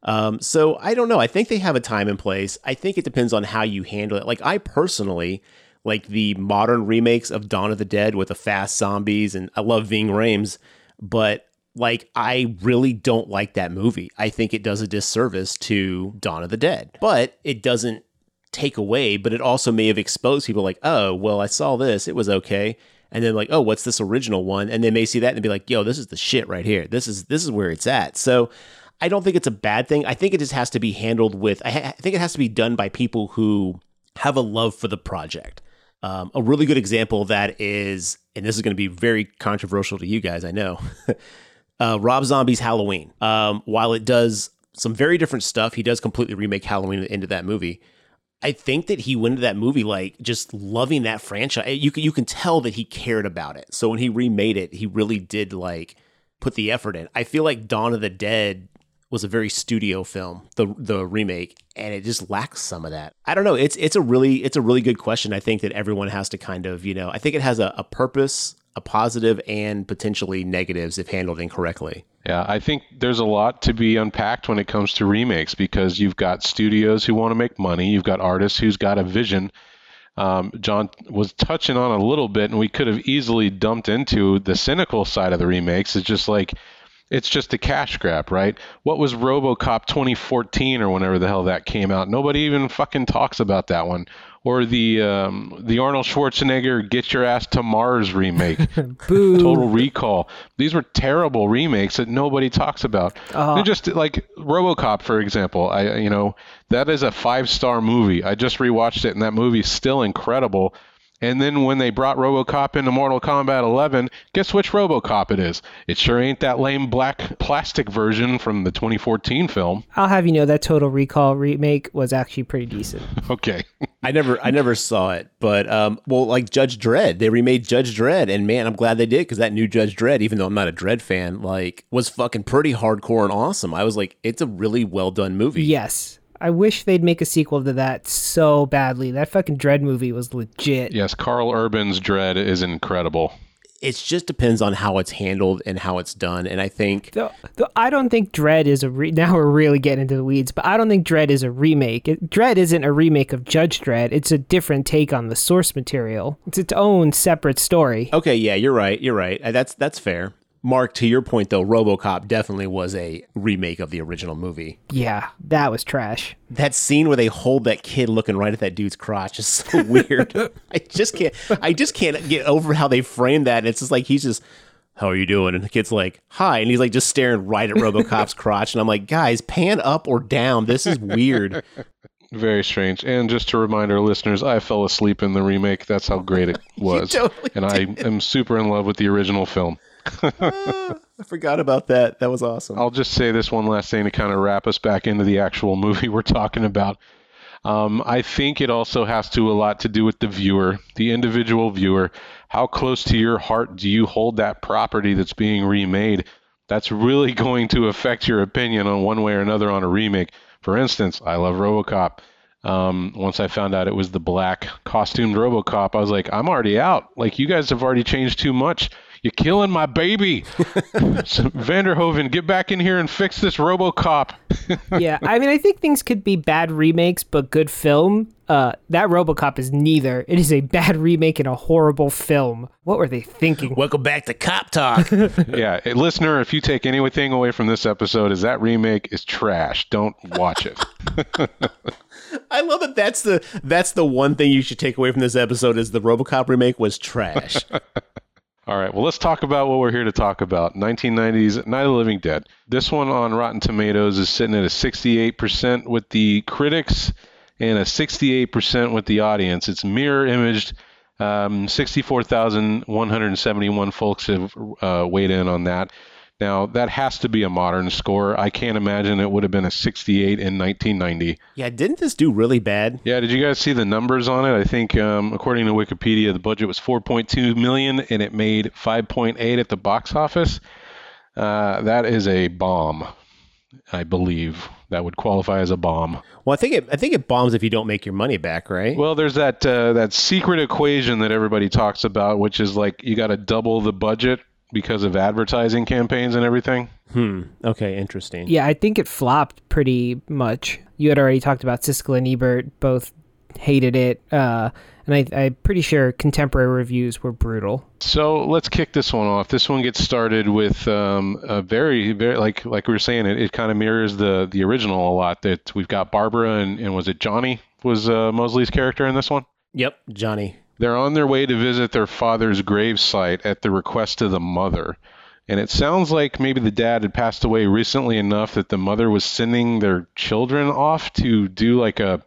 [SPEAKER 1] Um, so I don't know. I think they have a time and place. I think it depends on how you handle it. Like I personally like the modern remakes of Dawn of the Dead with the fast zombies, and I love Ving Rhames, but like I really don't like that movie. I think it does a disservice to Dawn of the Dead, but it doesn't take away. But it also may have exposed people like, oh, well, I saw this, it was okay. And then like, oh, what's this original one? And they may see that and be like, yo, this is the shit right here. This is this is where it's at. So I don't think it's a bad thing. I think it just has to be handled with. I, ha- I think it has to be done by people who have a love for the project. Um, a really good example that is, and this is going to be very controversial to you guys, I know. uh, Rob Zombie's Halloween. Um, while it does some very different stuff, he does completely remake Halloween into that movie. I think that he went into that movie like just loving that franchise. You can you can tell that he cared about it. So when he remade it, he really did like put the effort in. I feel like Dawn of the Dead was a very studio film, the the remake, and it just lacks some of that. I don't know. It's it's a really it's a really good question. I think that everyone has to kind of you know. I think it has a, a purpose, a positive, and potentially negatives if handled incorrectly.
[SPEAKER 3] Yeah, I think there's a lot to be unpacked when it comes to remakes because you've got studios who want to make money, you've got artists who's got a vision. Um, John was touching on a little bit, and we could have easily dumped into the cynical side of the remakes. It's just like it's just a cash grab, right? What was RoboCop 2014 or whenever the hell that came out? Nobody even fucking talks about that one. Or the um, the Arnold Schwarzenegger "Get Your Ass to Mars" remake, Total Recall. These were terrible remakes that nobody talks about. Uh-huh. They're just like RoboCop, for example. I you know that is a five star movie. I just rewatched it, and that movie's still incredible. And then when they brought RoboCop into Mortal Kombat 11, guess which RoboCop it is? It sure ain't that lame black plastic version from the 2014 film.
[SPEAKER 2] I'll have you know that Total Recall remake was actually pretty decent.
[SPEAKER 3] okay.
[SPEAKER 1] I never I never saw it, but um well like Judge Dredd, they remade Judge Dredd and man, I'm glad they did cuz that new Judge Dredd, even though I'm not a Dredd fan, like was fucking pretty hardcore and awesome. I was like it's a really well done movie.
[SPEAKER 2] Yes. I wish they'd make a sequel to that so badly. That fucking Dredd movie was legit.
[SPEAKER 3] Yes, Karl Urban's Dredd is incredible.
[SPEAKER 1] It just depends on how it's handled and how it's done, and I think.
[SPEAKER 2] Though, though I don't think Dredd is a. Re- now we're really getting into the weeds, but I don't think Dredd is a remake. It, Dredd isn't a remake of Judge Dredd. It's a different take on the source material. It's its own separate story.
[SPEAKER 1] Okay, yeah, you're right. You're right. Uh, that's that's fair. Mark, to your point though, RoboCop definitely was a remake of the original movie.
[SPEAKER 2] Yeah, that was trash.
[SPEAKER 1] That scene where they hold that kid looking right at that dude's crotch is so weird. I just can't. I just can't get over how they framed that. It's just like he's just, "How are you doing?" And the kid's like, "Hi," and he's like just staring right at RoboCop's crotch, and I'm like, "Guys, pan up or down. This is weird."
[SPEAKER 3] Very strange. And just to remind our listeners, I fell asleep in the remake. That's how great it was.
[SPEAKER 1] totally
[SPEAKER 3] and
[SPEAKER 1] did.
[SPEAKER 3] I am super in love with the original film.
[SPEAKER 1] I forgot about that. That was awesome.
[SPEAKER 3] I'll just say this one last thing to kind of wrap us back into the actual movie we're talking about. Um, I think it also has to a lot to do with the viewer, the individual viewer. How close to your heart do you hold that property that's being remade? That's really going to affect your opinion on one way or another on a remake. For instance, I love RoboCop. Um, once I found out it was the black costumed RoboCop, I was like, I'm already out. Like you guys have already changed too much. You're killing my baby. Vanderhoven, get back in here and fix this RoboCop.
[SPEAKER 2] yeah, I mean, I think things could be bad remakes, but good film. Uh, that RoboCop is neither. It is a bad remake and a horrible film. What were they thinking?
[SPEAKER 1] Welcome back to Cop Talk.
[SPEAKER 3] yeah, hey, listener, if you take anything away from this episode, is that remake is trash. Don't watch it.
[SPEAKER 1] I love it. That's the that's the one thing you should take away from this episode is the RoboCop remake was trash.
[SPEAKER 3] All right, well, let's talk about what we're here to talk about 1990s Night of the Living Dead. This one on Rotten Tomatoes is sitting at a 68% with the critics and a 68% with the audience. It's mirror imaged. Um, 64,171 folks have uh, weighed in on that. Now, that has to be a modern score. I can't imagine it would have been a 68 in 1990.
[SPEAKER 1] Yeah, didn't this do really bad?
[SPEAKER 3] Yeah, did you guys see the numbers on it? I think, um, according to Wikipedia, the budget was 4.2 million and it made 5.8 at the box office. Uh, that is a bomb, I believe. That would qualify as a bomb.
[SPEAKER 1] Well, I think it I think it bombs if you don't make your money back, right?
[SPEAKER 3] Well, there's that uh, that secret equation that everybody talks about, which is like you got to double the budget because of advertising campaigns and everything.
[SPEAKER 1] Hmm. Okay. Interesting.
[SPEAKER 2] Yeah, I think it flopped pretty much. You had already talked about Siskel and Ebert both hated it, uh, and I, I'm pretty sure contemporary reviews were brutal.
[SPEAKER 3] So let's kick this one off. This one gets started with um, a very, very like like we were saying, it, it kind of mirrors the the original a lot. That we've got Barbara and, and was it Johnny was uh, Moseley's character in this one?
[SPEAKER 1] Yep. Johnny.
[SPEAKER 3] They're on their way to visit their father's gravesite at the request of the mother. And it sounds like maybe the dad had passed away recently enough that the mother was sending their children off to do like a,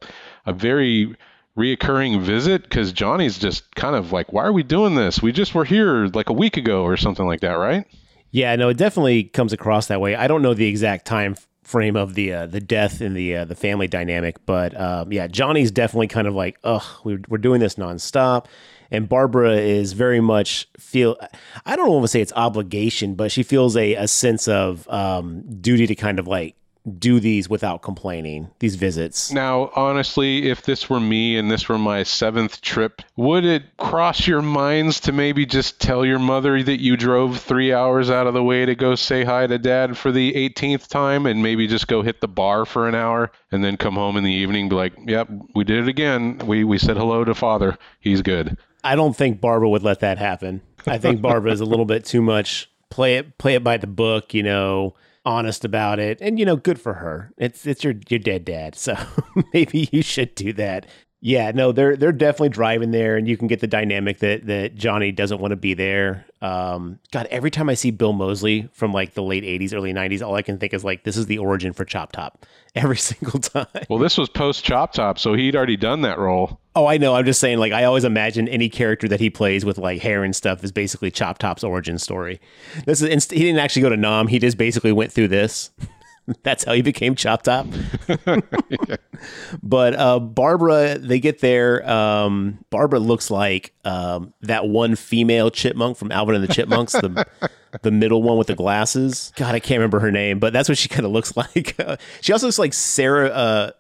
[SPEAKER 3] a very reoccurring visit because Johnny's just kind of like, why are we doing this? We just were here like a week ago or something like that, right?
[SPEAKER 1] Yeah, no, it definitely comes across that way. I don't know the exact time frame of the uh, the death and the uh, the family dynamic, but um, yeah, Johnny's definitely kind of like, ugh, we're, we're doing this nonstop, and Barbara is very much feel. I don't want to say it's obligation, but she feels a a sense of um, duty to kind of like do these without complaining these visits?
[SPEAKER 3] Now honestly if this were me and this were my seventh trip would it cross your minds to maybe just tell your mother that you drove three hours out of the way to go say hi to dad for the 18th time and maybe just go hit the bar for an hour and then come home in the evening be like yep we did it again. We we said hello to father. He's good.
[SPEAKER 1] I don't think barbara would let that happen. I think barbara is a little bit too much play it play it by the book you know honest about it and you know good for her. It's it's your your dead dad so maybe you should do that yeah no they're they're definitely driving there and you can get the dynamic that that johnny doesn't want to be there um god every time i see bill moseley from like the late 80s early 90s all i can think is like this is the origin for chop top every single time
[SPEAKER 3] well this was post chop top so he'd already done that role
[SPEAKER 1] Oh, I know. I'm just saying, like, I always imagine any character that he plays with like hair and stuff is basically Chop Top's origin story. This is inst- he didn't actually go to Nam. He just basically went through this. That's how he became Chop Top. yeah. But uh, Barbara, they get there. Um, Barbara looks like um, that one female chipmunk from Alvin and the Chipmunks, the the middle one with the glasses. God, I can't remember her name, but that's what she kind of looks like. Uh, she also looks like Sarah. Uh,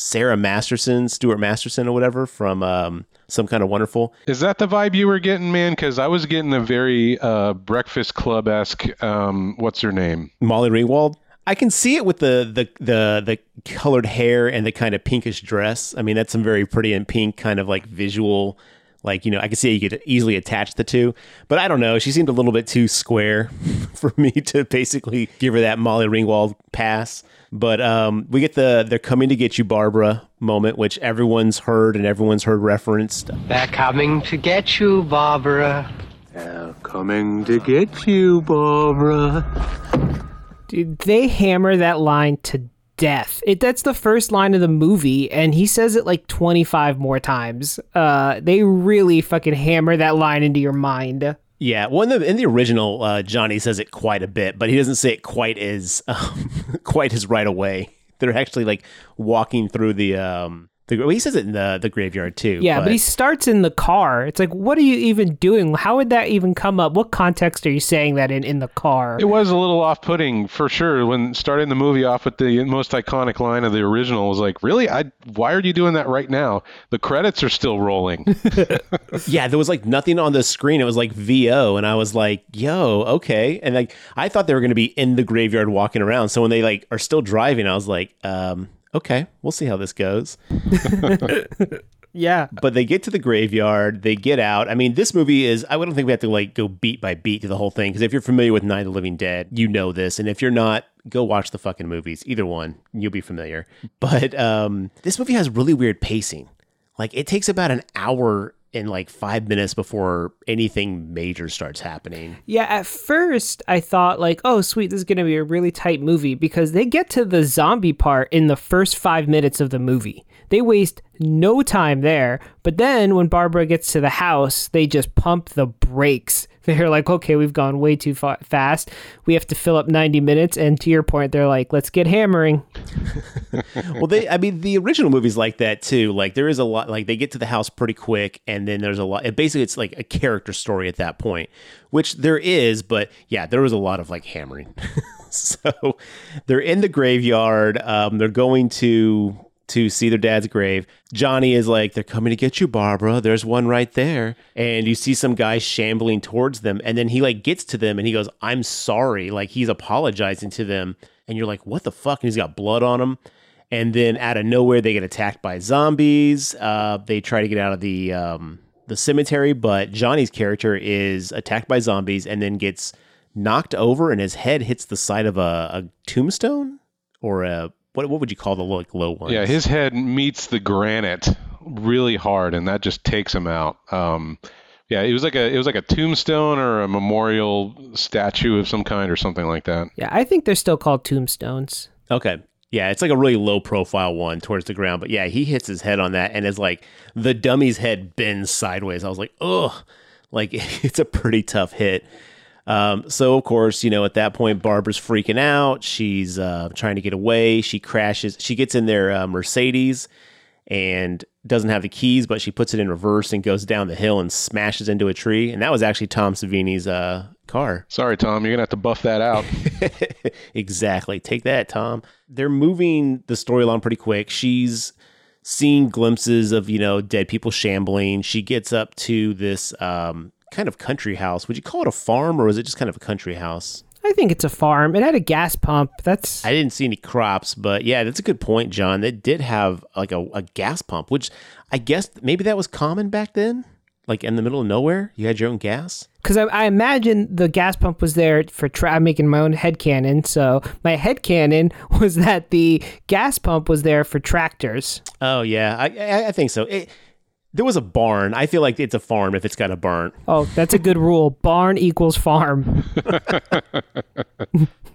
[SPEAKER 1] Sarah Masterson, Stuart Masterson, or whatever from um, Some Kind of Wonderful.
[SPEAKER 3] Is that the vibe you were getting, man? Because I was getting a very uh, Breakfast Club esque. Um, what's her name?
[SPEAKER 1] Molly Ringwald. I can see it with the, the the the colored hair and the kind of pinkish dress. I mean, that's some very pretty and pink kind of like visual. Like you know, I can see you could easily attach the two, but I don't know. She seemed a little bit too square for me to basically give her that Molly Ringwald pass. But um, we get the "They're coming to get you, Barbara" moment, which everyone's heard and everyone's heard referenced.
[SPEAKER 4] They're coming to get you, Barbara.
[SPEAKER 5] They're coming to get you, Barbara.
[SPEAKER 2] Dude, they hammer that line to death. It that's the first line of the movie, and he says it like twenty five more times. Uh, they really fucking hammer that line into your mind.
[SPEAKER 1] Yeah, well, in the in the original, uh, Johnny says it quite a bit, but he doesn't say it quite as um, quite as right away. They're actually like walking through the um, the, well, he says it in the the graveyard too.
[SPEAKER 2] Yeah, but, but, he starts in the car. It's like, what are you even doing? How would that even come up? What context are you saying that in in the car?
[SPEAKER 3] It was a little off putting for sure when starting the movie off with the most iconic line of the original was like, really? I why are you doing that right now? The credits are still rolling.
[SPEAKER 1] yeah, there was like nothing on the screen. It was like VO, and I was like, yo, okay. And like I thought they were going to be in the graveyard walking around. So when they like are still driving, I was like, um, okay, we'll see how this goes.
[SPEAKER 2] yeah.
[SPEAKER 1] But they get to the graveyard, they get out. I mean, this movie is, I don't think we have to like go beat by beat to the whole thing. Because if you're familiar with Night of the Living Dead, you know this. And if you're not, go watch the fucking movies. Either one, you'll be familiar. But um, this movie has really weird pacing. Like it takes about an hour in like five minutes before anything major starts happening.
[SPEAKER 2] Yeah, at first I thought like, oh sweet, this is gonna be a really tight movie because they get to the zombie part in the first five minutes of the movie. They waste no time there. But then when Barbara gets to the house, they just pump the brakes. They're like, okay, we've gone way too fa- fast. We have to fill up 90 minutes. And to your point, they're like, let's get hammering.
[SPEAKER 1] well, they, I mean, the original movie's like that too. Like, there is a lot, like, they get to the house pretty quick, and then there's a lot. Basically, it's like a character story at that point, which there is, but yeah, there was a lot of like hammering. so they're in the graveyard. Um, they're going to to see their dad's grave. Johnny is like, They're coming to get you, Barbara. There's one right there. And you see some guy shambling towards them. And then he like gets to them and he goes, I'm sorry. Like he's apologizing to them. And you're like, What the fuck? And he's got blood on him. And then out of nowhere, they get attacked by zombies. Uh, they try to get out of the um, the cemetery, but Johnny's character is attacked by zombies and then gets knocked over, and his head hits the side of a, a tombstone or a what what would you call the like low ones?
[SPEAKER 3] Yeah, his head meets the granite really hard, and that just takes him out. Um, yeah, it was like a it was like a tombstone or a memorial statue of some kind or something like that.
[SPEAKER 2] Yeah, I think they're still called tombstones.
[SPEAKER 1] Okay. Yeah, it's like a really low profile one towards the ground. But yeah, he hits his head on that and it's like the dummy's head bends sideways. I was like, ugh. Like it's a pretty tough hit. Um, so of course, you know, at that point, Barbara's freaking out. She's uh, trying to get away. She crashes. She gets in their uh, Mercedes and doesn't have the keys, but she puts it in reverse and goes down the hill and smashes into a tree. And that was actually Tom Savini's uh, car.
[SPEAKER 3] Sorry, Tom, you're gonna have to buff that out.
[SPEAKER 1] exactly. Take that, Tom. They're moving the story along pretty quick. She's seeing glimpses of you know dead people shambling. She gets up to this um, kind of country house. Would you call it a farm or is it just kind of a country house?
[SPEAKER 2] I think it's a farm. It had a gas pump. That's
[SPEAKER 1] I didn't see any crops, but yeah, that's a good point, John. It did have like a, a gas pump, which I guess maybe that was common back then. Like in the middle of nowhere, you had your own gas.
[SPEAKER 2] Because I, I, imagine the gas pump was there for. Tra- I'm making my own head canon. So my head canon was that the gas pump was there for tractors.
[SPEAKER 1] Oh yeah, I I, I think so. It, there was a barn. I feel like it's a farm if it's got a barn.
[SPEAKER 2] Oh, that's a good rule. Barn equals farm.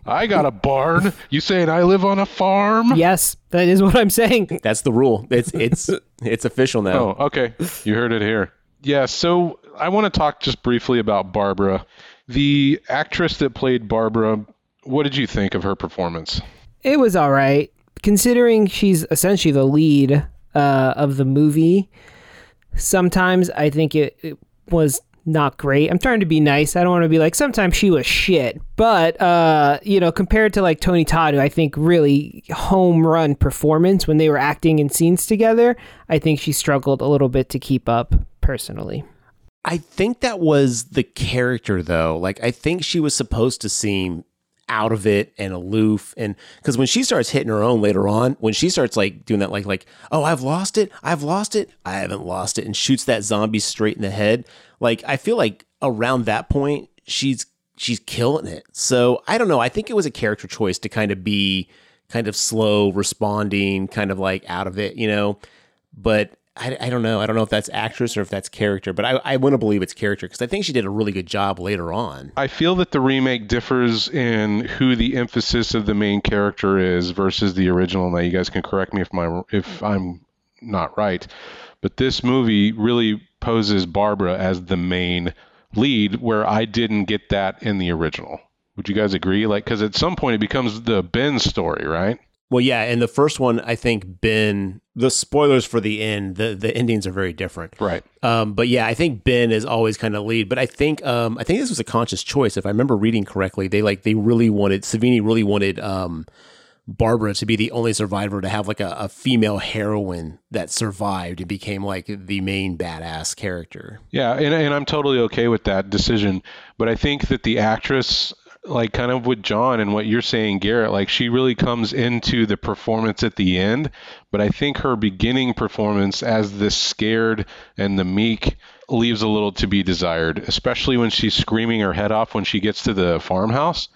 [SPEAKER 3] I got a barn. You saying I live on a farm?
[SPEAKER 2] Yes, that is what I'm saying.
[SPEAKER 1] That's the rule. It's it's it's official now.
[SPEAKER 3] Oh, okay. You heard it here. Yeah, so I want to talk just briefly about Barbara. The actress that played Barbara, what did you think of her performance?
[SPEAKER 2] It was all right. Considering she's essentially the lead uh, of the movie, sometimes I think it, it was not great. I'm trying to be nice. I don't want to be like sometimes she was shit, but uh, you know, compared to like Tony Todd, who I think really home run performance when they were acting in scenes together, I think she struggled a little bit to keep up personally.
[SPEAKER 1] I think that was the character though. Like I think she was supposed to seem out of it and aloof. And because when she starts hitting her own later on when she starts like doing that like like oh i've lost it. I've lost it. I haven't lost it and shoots that zombie straight in the head like i feel like around that point she's she's killing it. So i don't know. I think it was a character choice to kind of be kind of slow responding kind of like out of it you know? But I, I don't know. I don't know if that's actress or if that's character, but I, I want to believe it's character because I think she did a really good job later on.
[SPEAKER 3] I feel that the remake differs in who the emphasis of the main character is versus the original. Now, you guys can correct me if my if I'm not right, but this movie really poses Barbara as the main lead, where I didn't get that in the original. Would you guys agree? Like, because at some point it becomes the Ben story, right?
[SPEAKER 1] Well, yeah, and the first one, I think Ben. The spoilers for the end, the the endings are very different,
[SPEAKER 3] right?
[SPEAKER 1] Um, but yeah, I think Ben is always kind of lead. But I think um, I think this was a conscious choice, if I remember reading correctly. They like they really wanted Savini really wanted um, Barbara to be the only survivor to have like a, a female heroine that survived and became like the main badass character.
[SPEAKER 3] Yeah, and and I'm totally okay with that decision. But I think that the actress like kind of with John and what you're saying, Garrett, like she really comes into the performance at the end. But I think her beginning performance as the scared and the meek leaves a little to be desired, especially when she's screaming her head off when she gets to the farmhouse.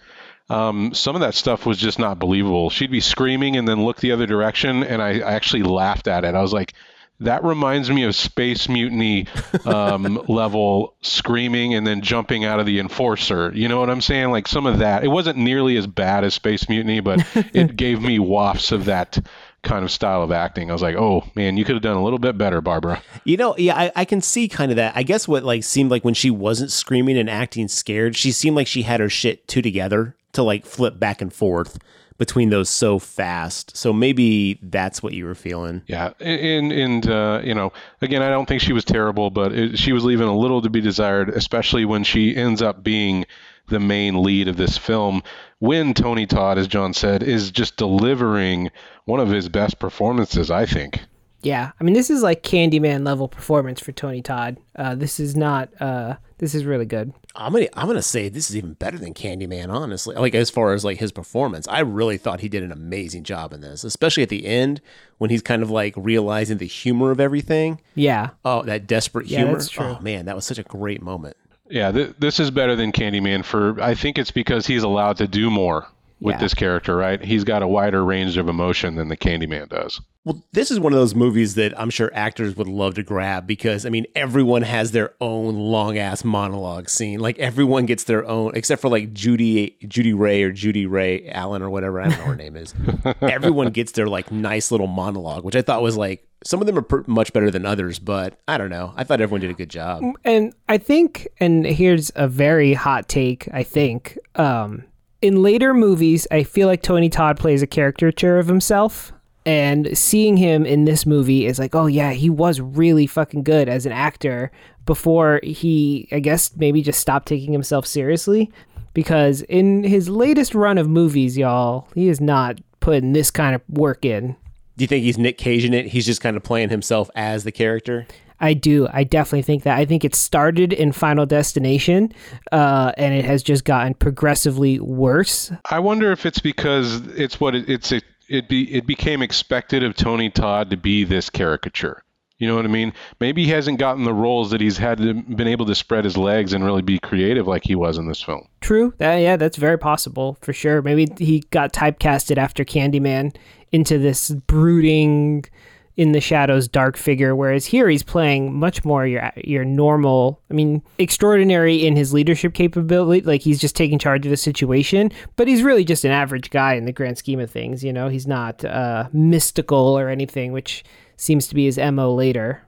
[SPEAKER 3] Um, some of that stuff was just not believable. She'd be screaming and then look the other direction, and I, I actually laughed at it. I was like, that reminds me of Space Mutiny um, level screaming and then jumping out of the Enforcer. You know what I'm saying? Like some of that. It wasn't nearly as bad as Space Mutiny, but it gave me wafts of that kind of style of acting. I was like, oh man, you could have done a little bit better, Barbara.
[SPEAKER 1] You know, yeah, I, I can see kind of that. I guess what like seemed like when she wasn't screaming and acting scared, she seemed like she had her shit two together to like flip back and forth between those so fast. So maybe that's what you were feeling.
[SPEAKER 3] Yeah, and and uh, you know, again, I don't think she was terrible, but it, she was leaving a little to be desired, especially when she ends up being the main lead of this film. When Tony Todd, as John said, is just delivering one of his best performances, I think.
[SPEAKER 2] Yeah, I mean, this is like Candyman level performance for Tony Todd. Uh, this is not. Uh, this is really good.
[SPEAKER 1] I'm gonna I'm gonna say this is even better than Candyman, honestly. Like as far as like his performance, I really thought he did an amazing job in this, especially at the end when he's kind of like realizing the humor of everything.
[SPEAKER 2] Yeah.
[SPEAKER 1] Oh, that desperate
[SPEAKER 2] Yeah,
[SPEAKER 1] humor.
[SPEAKER 2] that's true.
[SPEAKER 1] Oh man, that was such a great moment.
[SPEAKER 3] Yeah, th- this is better than Candyman for. I think it's because he's allowed to do more with
[SPEAKER 2] Yeah.
[SPEAKER 3] this character, right? He's got a wider range of emotion than the Candyman does.
[SPEAKER 1] Well, this is one of those movies that I'm sure actors would love to grab because I mean everyone has their own long ass monologue scene. Like everyone gets their own, except for like Judy Judy Ray or Judy Ray Allen or whatever I don't know her name is. everyone gets their like nice little monologue, which I thought was like some of them are per- much better than others, but I don't know. I thought everyone did a good job.
[SPEAKER 2] And I think, and here's a very hot take, I think. Um, in later movies, I feel like Tony Todd plays a caricature of himself. And seeing him in this movie is like, oh, yeah, he was really fucking good as an actor before he, I guess, maybe just stopped taking himself seriously. Because in his latest run of movies, y'all, he is not putting this kind of work in.
[SPEAKER 1] Do you think he's Nick Cage in it? He's just kind of playing himself as the character.
[SPEAKER 2] I do. I definitely think that. I think it started in Final Destination, uh, and it has just gotten progressively worse.
[SPEAKER 3] I wonder if it's because it's what it, it's it, it be it became expected of Tony Todd to be this caricature. You know what I mean? Maybe he hasn't gotten the roles that he's had to, been able to spread his legs and really be creative like he was in this film.
[SPEAKER 2] True. That, yeah, that's very possible for sure. Maybe he got typecasted after Candyman into this brooding, in the shadows, dark figure. Whereas here, he's playing much more your your normal. I mean, extraordinary in his leadership capability. Like he's just taking charge of the situation, but he's really just an average guy in the grand scheme of things. You know, he's not uh, mystical or anything, which seems to be his mo later.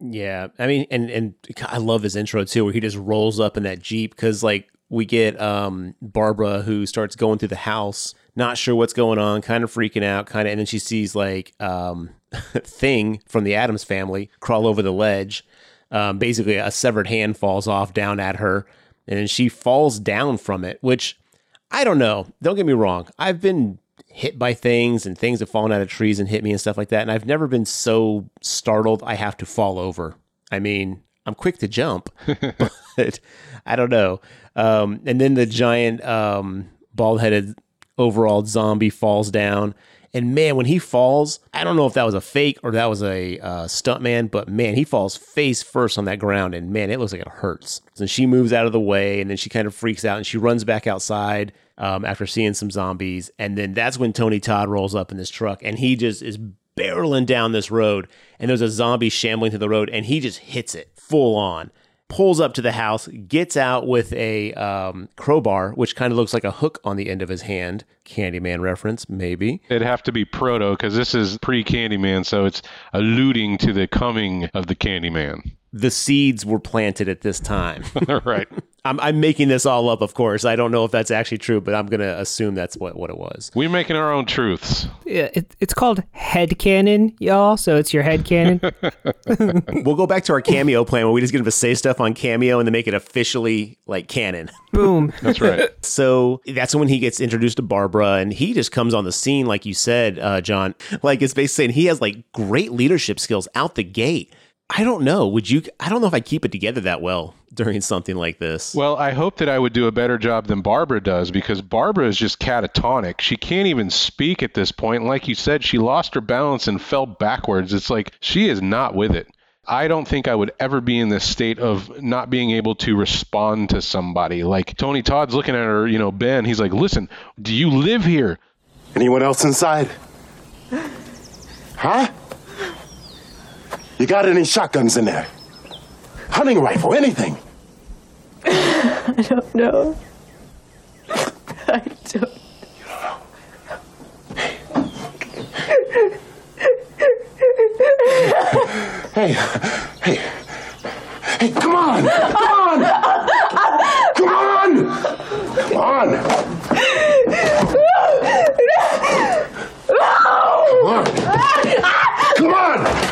[SPEAKER 1] Yeah, I mean, and and I love his intro too, where he just rolls up in that jeep because like we get um Barbara who starts going through the house, not sure what's going on, kind of freaking out, kind of, and then she sees like um thing from the Addams family crawl over the ledge. Um, basically, a severed hand falls off down at her, and then she falls down from it. Which I don't know. Don't get me wrong. I've been hit by things and things have fallen out of trees and hit me and stuff like that. And I've never been so startled I have to fall over. I mean, I'm quick to jump, but I don't know. Um, and then the giant um, bald headed overall zombie falls down. And man, when he falls, I don't know if that was a fake or that was a uh, stuntman, but man, he falls face first on that ground, and man, it looks like it hurts. And she moves out of the way, and then she kind of freaks out, and she runs back outside um, after seeing some zombies, and then that's when Tony Todd rolls up in this truck, and he just is barreling down this road, and there's a zombie shambling through the road, and he just hits it full on pulls up to the house, gets out with a um, crowbar, which kind of looks like a hook on the end of his hand. Candyman reference, maybe.
[SPEAKER 3] It'd have to be proto because this is pre Candyman, so it's alluding to the coming of the Candyman.
[SPEAKER 1] The seeds were planted at this time.
[SPEAKER 3] right.
[SPEAKER 1] I'm, I'm making this all up, of course. I don't know if that's actually true, but I'm going to assume that's what, what it was.
[SPEAKER 3] We're making our own truths.
[SPEAKER 2] Yeah, it, it's called head canon, y'all. So it's your head canon.
[SPEAKER 1] We'll go back to our cameo plan where we just get him to say stuff on cameo and then make it officially like canon.
[SPEAKER 2] Boom.
[SPEAKER 3] That's right.
[SPEAKER 1] So that's when he gets introduced to Barbara, and he just comes on the scene, like you said, uh, John. Like it's basically saying he has like great leadership skills out the gate. I don't know. Would you? I don't know if I keep it together that well during something like this.
[SPEAKER 3] Well, I hope that I would do a better job than Barbara does because Barbara is just catatonic. She can't even speak at this point. And like you said, she lost her balance and fell backwards. It's like she is not with it. I don't think I would ever be in this state of not being able to respond to somebody. Like Tony Todd's looking at her, you know, Ben, he's like, listen, do you live here?
[SPEAKER 5] Anyone else inside? Huh? You got any shotguns in there? Hunting rifle, anything?
[SPEAKER 6] I don't know. I don't. You don't know.
[SPEAKER 5] Hey, hey, hey, come on! Come on! Come on! Come on! Come on! Come on!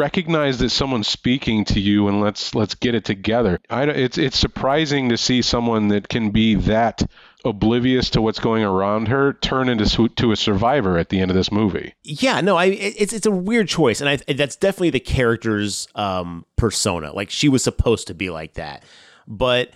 [SPEAKER 3] Recognize that someone's speaking to you and let's let's get it together. I, it's it's surprising to see someone that can be that oblivious to what's going around her turn into to a survivor at the end of this movie.
[SPEAKER 1] Yeah, no, I it's it's a weird choice, and I that's definitely the character's um persona. Like she was supposed to be like that, but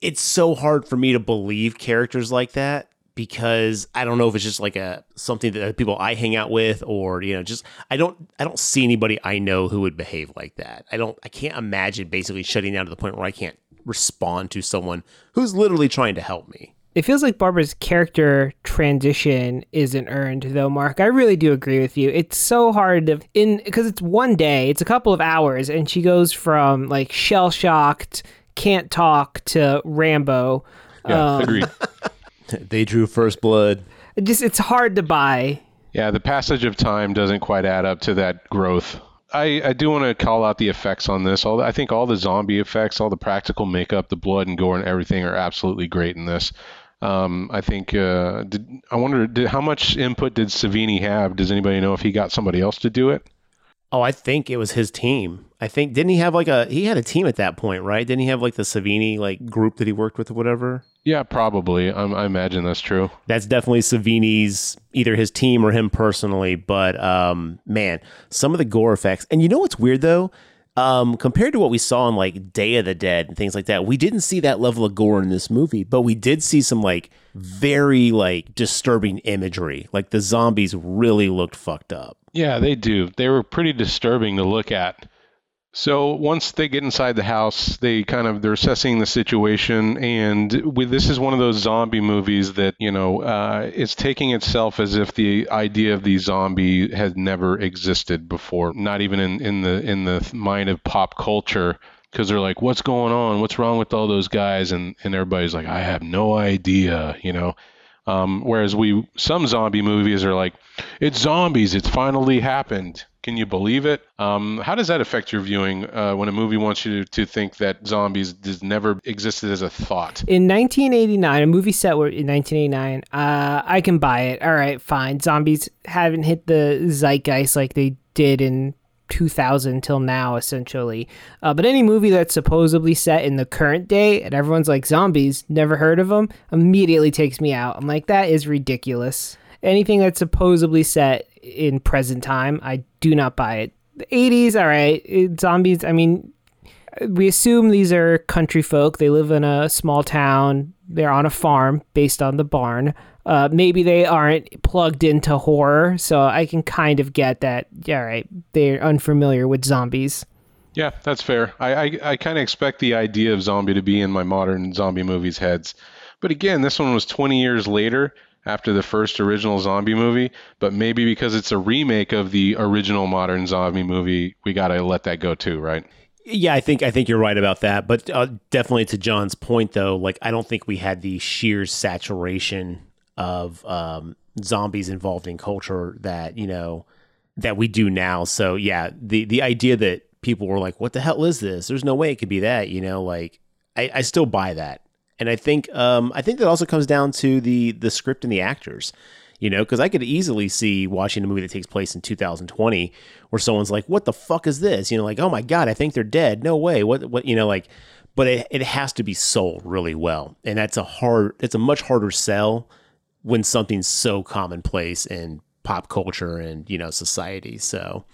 [SPEAKER 1] it's so hard for me to believe characters like that because I don't know if it's just like a something that people I hang out with, or you know, just I don't I don't see anybody I know who would behave like that. I don't I can't imagine basically shutting down to the point where I can't respond to someone who's literally trying to help me.
[SPEAKER 2] It feels like Barbara's character transition isn't earned, though, Mark. I really do agree with you. It's so hard to in because it's one day, it's a couple of hours, and she goes from like shell shocked, can't talk to Rambo.
[SPEAKER 3] Yeah, um, agreed.
[SPEAKER 1] They drew first blood.
[SPEAKER 2] It just it's hard to buy.
[SPEAKER 3] Yeah, the passage of time doesn't quite add up to that growth. I, I do want to call out the effects on this. All I think all the zombie effects, all the practical makeup, the blood and gore and everything are absolutely great in this. Um, I think. Uh, did, I wonder did, how much input did Savini have? Does anybody know if he got somebody else to do it?
[SPEAKER 1] Oh, I think it was his team. I think didn't he have like a he had a team at that point, right? Didn't he have like the Savini like group that he worked with or whatever?
[SPEAKER 3] Yeah, probably. I, I imagine that's true.
[SPEAKER 1] That's definitely Savini's either his team or him personally. But um, man, some of the gore effects, and you know what's weird though, um, compared to what we saw in like Day of the Dead and things like that, we didn't see that level of gore in this movie, but we did see some like very like disturbing imagery. Like the zombies really looked fucked up.
[SPEAKER 3] Yeah, they do. They were pretty disturbing to look at. So once they get inside the house, they kind of they're assessing the situation, and this is one of those zombie movies that you know uh, it's taking itself as if the idea of the zombie had never existed before, not even in, in the in the mind of pop culture. Because they're like, what's going on? What's wrong with all those guys? And and everybody's like, I have no idea, you know. Um, whereas we some zombie movies are like, it's zombies, it's finally happened. Can you believe it? Um, how does that affect your viewing uh, when a movie wants you to, to think that zombies has never existed as a thought?
[SPEAKER 2] In 1989, a movie set where in 1989, uh, I can buy it. All right, fine. Zombies haven't hit the zeitgeist like they did in 2000 till now, essentially. Uh, but any movie that's supposedly set in the current day and everyone's like zombies, never heard of them, immediately takes me out. I'm like, that is ridiculous. Anything that's supposedly set in present time, I do not buy it. The 80s, all right. It- zombies, I mean, we assume these are country folk. They live in a small town. They're on a farm based on the barn. Uh, maybe they aren't plugged into horror, so I can kind of get that. Yeah, right. They're unfamiliar with zombies.
[SPEAKER 3] Yeah, that's fair. I, I, I kind of expect the idea of zombie to be in my modern zombie movies' heads. But again, this one was 20 years later after the first original zombie movie. But maybe because it's a remake of the original modern zombie movie, we got to let that go too, right?
[SPEAKER 1] Yeah, I think I think you're right about that. But uh, definitely to John's point, though, like I don't think we had the sheer saturation of um, zombies involved in culture that you know that we do now. So yeah, the the idea that people were like, "What the hell is this?" There's no way it could be that. You know, like I, I still buy that, and I think um, I think that also comes down to the the script and the actors. You know, because I could easily see watching a movie that takes place in 2020 where someone's like, "What the fuck is this?" You know, like, "Oh my god, I think they're dead." No way. What? What? You know, like, but it, it has to be sold really well, and that's a hard. It's a much harder sell when something's so commonplace in pop culture and you know society. So,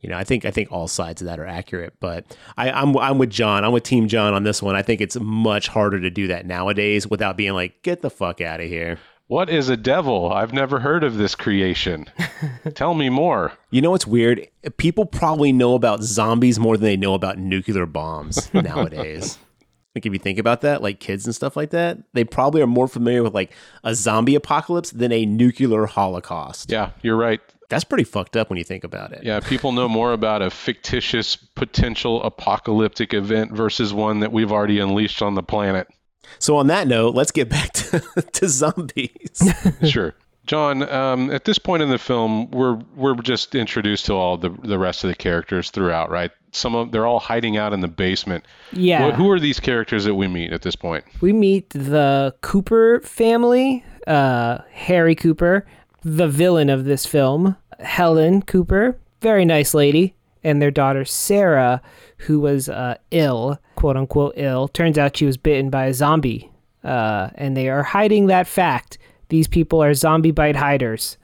[SPEAKER 1] you know, I think I think all sides of that are accurate. But I, I'm I'm with John. I'm with Team John on this one. I think it's much harder to do that nowadays without being like, "Get the fuck out of here."
[SPEAKER 3] What is a devil? I've never heard of this creation. Tell me more.
[SPEAKER 1] You know what's weird? People probably know about zombies more than they know about nuclear bombs nowadays. Like if you think about that, like kids and stuff like that, they probably are more familiar with like a zombie apocalypse than a nuclear holocaust.
[SPEAKER 3] Yeah, you're right.
[SPEAKER 1] That's pretty fucked up when you think about it.
[SPEAKER 3] Yeah, people know more about a fictitious potential apocalyptic event versus one that we've already unleashed on the planet.
[SPEAKER 1] So on that note, let's get back to, to zombies.
[SPEAKER 3] sure. John, um, at this point in the film, we're we're just introduced to all the the rest of the characters throughout, right? Some of they're all hiding out in the basement.
[SPEAKER 2] Yeah.
[SPEAKER 3] Wh- who are these characters that we meet at this point?
[SPEAKER 2] we meet the Cooper family, uh, Harry Cooper, the villain of this film, Helen Cooper, very nice lady, and their daughter Sarah, who was uh, ill, quote unquote ill. Turns out she was bitten by a zombie, uh, and they are hiding that fact. These people are zombie bite hiders.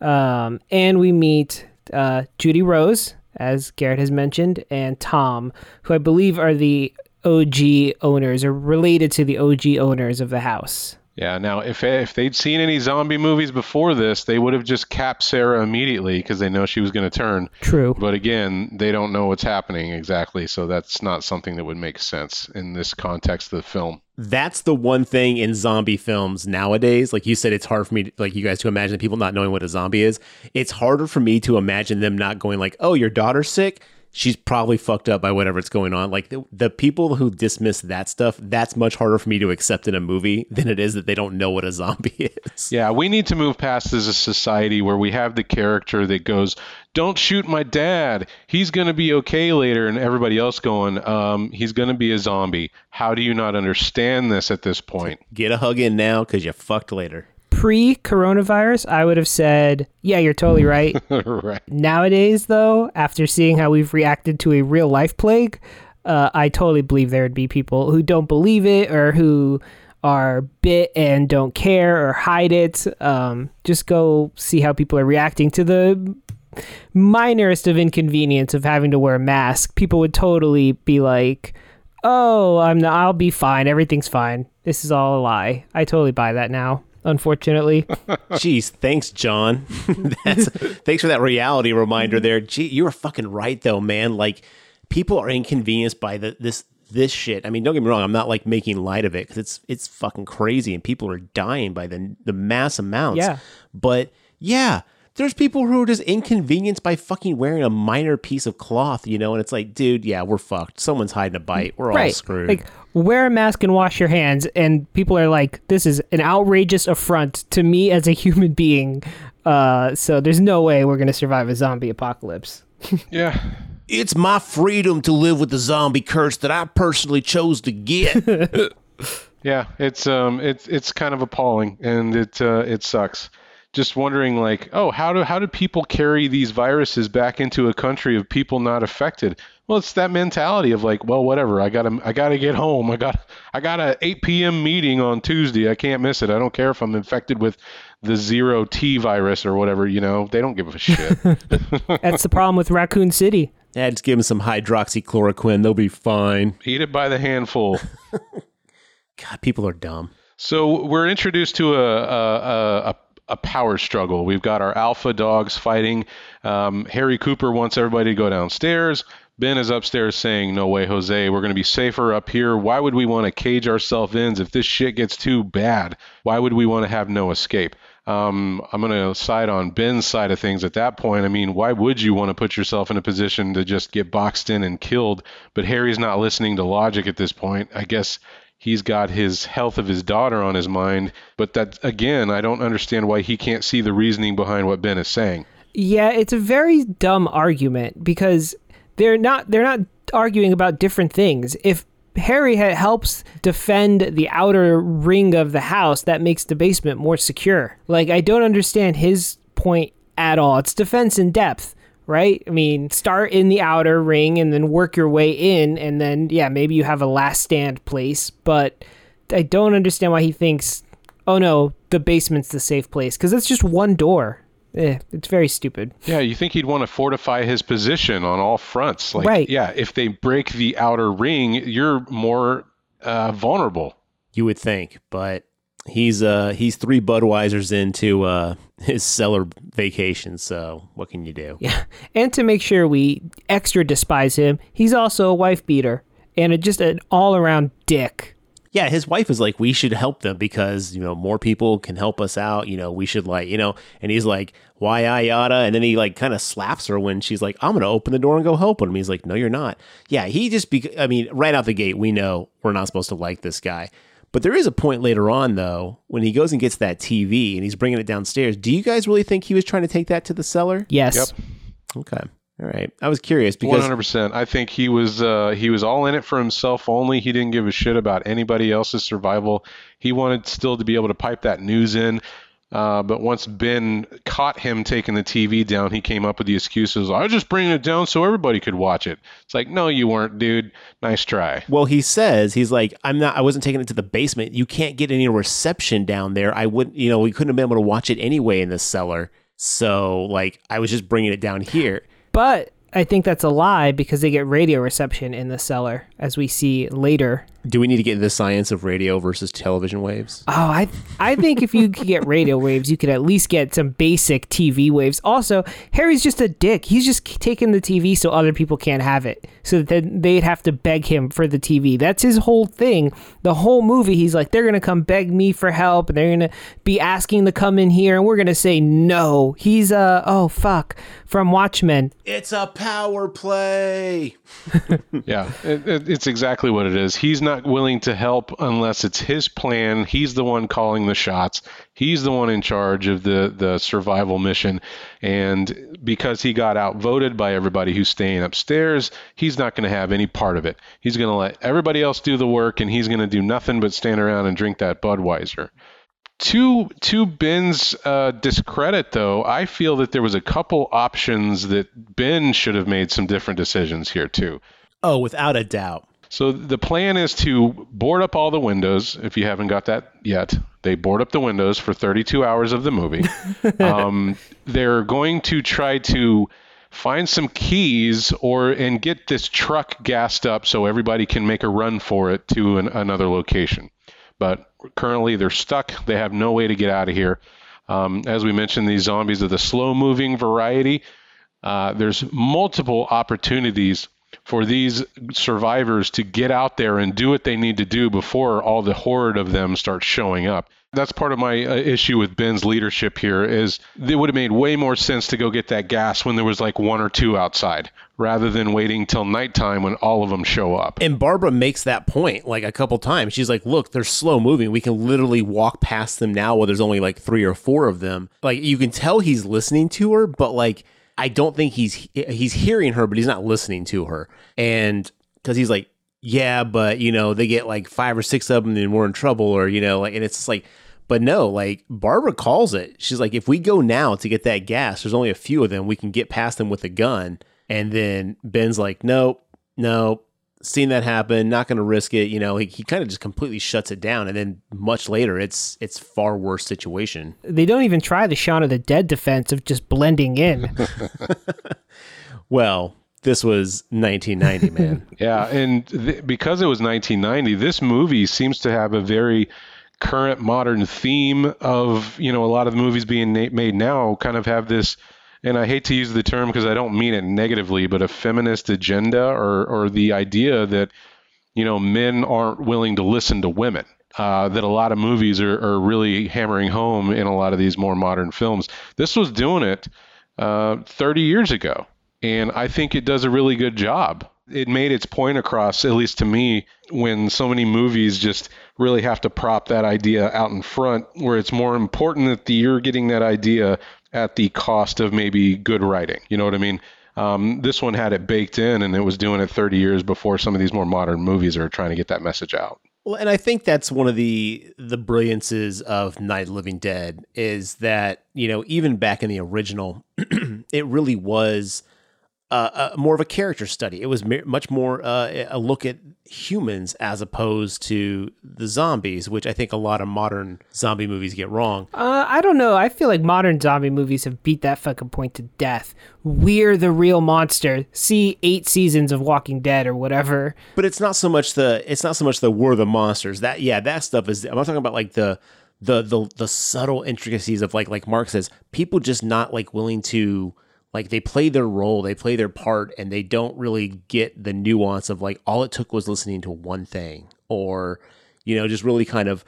[SPEAKER 2] Um, and we meet uh, Judy Rose, as Garrett has mentioned, and Tom, who I believe are the OG owners or related to the OG owners of the house.
[SPEAKER 3] Yeah. Now, if if they'd seen any zombie movies before this, they would have just capped Sarah immediately because they know she was going to turn.
[SPEAKER 2] True.
[SPEAKER 3] But again, they don't know what's happening exactly, so that's not something that would make sense in this context of the film.
[SPEAKER 1] That's the one thing in zombie films nowadays. Like you said, it's hard for me, to, like you guys, to imagine people not knowing what a zombie is. It's harder for me to imagine them not going like, "Oh, your daughter's sick." She's probably fucked up by whatever's going on. Like the, the people who dismiss that stuff, that's much harder for me to accept in a movie than it is that they don't know what a zombie is.
[SPEAKER 3] Yeah, we need to move past as a society where we have the character that goes, "Don't shoot my dad. He's gonna be okay later," and everybody else going, um, "He's gonna be a zombie." How do you not understand this at this point?
[SPEAKER 1] Get a hug in now because you fucked later.
[SPEAKER 2] Pre coronavirus, I would have said, yeah, you're totally right.
[SPEAKER 3] right.
[SPEAKER 2] Nowadays, though, after seeing how we've reacted to a real life plague, uh, I totally believe there would be people who don't believe it or who are bit and don't care or hide it. Um, just go see how people are reacting to the minorest of inconvenience of having to wear a mask. People would totally be like, "Oh, I'm not, I'll be fine. Everything's fine. This is all a lie." I totally buy that now. Unfortunately,
[SPEAKER 1] Jeez, thanks, John. That's thanks for that reality reminder there. Gee, you were fucking right though, man. Like people are inconvenienced by the this this shit. I mean, don't get me wrong. I'm not like making light of it because it's it's fucking crazy and people are dying by the the mass amounts.
[SPEAKER 2] Yeah.
[SPEAKER 1] But yeah, there's people who are just inconvenienced by fucking wearing a minor piece of cloth, you know. And it's like, dude, yeah, we're fucked. Someone's hiding a bite. We're all screwed.
[SPEAKER 2] Like wear a mask and wash your hands, and people are like, "This is an outrageous affront to me as a human being." Uh, so there's no way we're gonna survive a zombie apocalypse.
[SPEAKER 3] Yeah.
[SPEAKER 1] it's my freedom to live with the zombie curse that I personally chose to get.
[SPEAKER 3] Yeah, it's um, it's it's kind of appalling, and it uh, it sucks. Just wondering, like, oh, how do how do people carry these viruses back into a country of people not affected? Well, it's that mentality of like, well, whatever. I gotta I gotta get home. I got I got a 8 p.m. meeting on Tuesday. I can't miss it. I don't care if I'm infected with the zero T virus or whatever. You know, they don't give a shit.
[SPEAKER 2] That's the problem with Raccoon City.
[SPEAKER 1] yeah, just give them some hydroxychloroquine. They'll be fine.
[SPEAKER 3] Eat it by the handful.
[SPEAKER 1] God, people are dumb.
[SPEAKER 3] So we're introduced to a a, a, a power struggle. We've got our alpha dogs fighting. Um, Harry Cooper wants everybody to go downstairs. Ben is upstairs saying, "No way, Jose. We're going to be safer up here. Why would we want to cage ourselves in if this shit gets too bad? Why would we want to have no escape?" Um, I'm going to side on Ben's side of things at that point. I mean, why would you want to put yourself in a position to just get boxed in and killed? But Harry's not listening to logic at this point. I guess he's got his health of his daughter on his mind. But that again, I don't understand why he can't see the reasoning behind what Ben is saying.
[SPEAKER 2] Yeah, it's a very dumb argument because they're not they're not arguing about different things. If Harry ha- helps defend the outer ring of the house, that makes the basement more secure. Like I don't understand his point at all. It's defense in depth, right? I mean, start in the outer ring and then work your way in and then yeah, maybe you have a last stand place, but I don't understand why he thinks, "Oh no, the basement's the safe place" cuz it's just one door. Eh, it's very stupid.
[SPEAKER 3] Yeah, you think he'd want to fortify his position on all fronts. Like,
[SPEAKER 2] Right.
[SPEAKER 3] yeah, if they break the outer ring, you're more uh, vulnerable.
[SPEAKER 1] You would think, but he's uh he's three Budweisers into uh his cellar vacation. So what can you do?
[SPEAKER 2] Yeah. And to make sure we extra despise him, he's also a wife beater and a, just an all around dick.
[SPEAKER 1] yeah, his wife is like, we should help them because, you know, more people can help us out. You know, we should like, you know, and he's like, why I yada? And then he like kind of slaps her when she's like, I'm going to open the door and go help him. He's like, no, you're not. Yeah, he just, be- I mean, right out the gate, we know we're not supposed to like this guy. But there is a point later on, though, when he goes and gets that TV and he's bringing it downstairs. Do you guys really think he was trying to take that to the cellar?
[SPEAKER 2] Yes.
[SPEAKER 3] Yep.
[SPEAKER 1] Okay. All right. I was curious because
[SPEAKER 3] hundred percent. I think he was uh, he was all in it for himself only. He didn't give a shit about anybody else's survival. He wanted still to be able to pipe that news in. Uh, but once Ben caught him taking the TV down, he came up with the excuses. I was just bringing it down so everybody could watch it. It's like, no, you weren't, dude. Nice try.
[SPEAKER 1] Well, he says he's like, I'm not. I wasn't taking it to the basement. You can't get any reception down there. I wouldn't. You know, we couldn't have been able to watch it anyway in the cellar. So, like, I was just bringing it down here.
[SPEAKER 2] But I think that's a lie because they get radio reception in the cellar, as we see later.
[SPEAKER 1] Do we need to get into the science of radio versus television waves?
[SPEAKER 2] Oh, I I think if you could get radio waves, you could at least get some basic TV waves. Also, Harry's just a dick. He's just taking the TV so other people can't have it. So that they'd have to beg him for the TV. That's his whole thing. The whole movie, he's like, they're gonna come beg me for help, and they're gonna be asking to come in here, and we're gonna say no. He's uh oh fuck from Watchmen.
[SPEAKER 1] It's a power play.
[SPEAKER 3] Yeah, it, it, it's exactly what it is. He's not willing to help unless it's his plan. He's the one calling the shots. He's the one in charge of the the survival mission, and because he got outvoted by everybody who's staying upstairs, he's not going to have any part of it. He's going to let everybody else do the work, and he's going to do nothing but stand around and drink that Budweiser. To to Ben's uh, discredit, though, I feel that there was a couple options that Ben should have made some different decisions here too.
[SPEAKER 1] Oh, without a doubt.
[SPEAKER 3] So the plan is to board up all the windows. If you haven't got that yet, they board up the windows for 32 hours of the movie. um, they're going to try to find some keys or and get this truck gassed up so everybody can make a run for it to an, another location. But currently they're stuck. They have no way to get out of here. Um, as we mentioned, these zombies are the slow-moving variety. Uh, there's multiple opportunities for these survivors to get out there and do what they need to do before all the horde of them start showing up. That's part of my uh, issue with Ben's leadership here is it would have made way more sense to go get that gas when there was like one or two outside rather than waiting till nighttime when all of them show up.
[SPEAKER 1] And Barbara makes that point like a couple times. She's like, "Look, they're slow moving. We can literally walk past them now while there's only like 3 or 4 of them." Like you can tell he's listening to her, but like I don't think he's he's hearing her, but he's not listening to her. And cuz he's like, "Yeah, but you know, they get like 5 or 6 of them and we're in trouble or you know, like and it's like but no, like Barbara calls it. She's like, if we go now to get that gas, there's only a few of them. We can get past them with a gun. And then Ben's like, nope, nope, seen that happen, not going to risk it. You know, he, he kind of just completely shuts it down. And then much later, it's it's far worse situation.
[SPEAKER 2] They don't even try the Shaun of the Dead defense of just blending in.
[SPEAKER 1] Well, this was 1990, man.
[SPEAKER 3] Yeah, and th- because it was 1990, this movie seems to have a very current modern theme of you know a lot of the movies being na- made now kind of have this and I hate to use the term because I don't mean it negatively but a feminist agenda or or the idea that you know men aren't willing to listen to women uh, that a lot of movies are, are really hammering home in a lot of these more modern films. This was doing it uh, 30 years ago and I think it does a really good job. It made its point across, at least to me, when so many movies just really have to prop that idea out in front, where it's more important that the, you're getting that idea at the cost of maybe good writing. You know what I mean? Um, this one had it baked in, and it was doing it 30 years before some of these more modern movies are trying to get that message out.
[SPEAKER 1] Well, and I think that's one of the the brilliances of Night of the Living Dead is that you know even back in the original, it really was uh, uh, more of a character study. It was much more uh, a look at humans as opposed to the zombies, which I think a lot of modern zombie movies get wrong.
[SPEAKER 2] Uh, I don't know. I feel like modern zombie movies have beat that fucking point to death. We're the real monster. See eight seasons of Walking Dead or whatever.
[SPEAKER 1] But it's not so much the it's not so much the we're the monsters. That yeah, that stuff is. I'm not talking about like the the the the subtle intricacies of like like Mark says, people just not like willing to like they play their role, they play their part, and they don't really get the nuance of like all it took was listening to one thing or You know, just really kind of.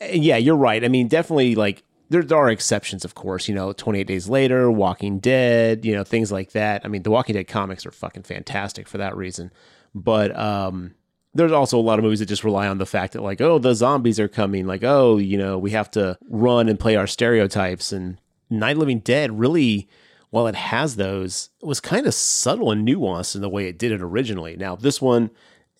[SPEAKER 1] Yeah, you're right. I mean, definitely like there, there are exceptions, of course. You know, 28 Days Later, Walking Dead, you know, things like that. I mean, the Walking Dead comics are fucking fantastic for that reason. But um, there's also a lot of movies that just rely on the fact that, like, oh, the zombies are coming. Like, oh, you know, we have to run and play our stereotypes. And Night Living Dead really, while it has those, was kind of subtle and nuanced in the way it did it originally. Now, this one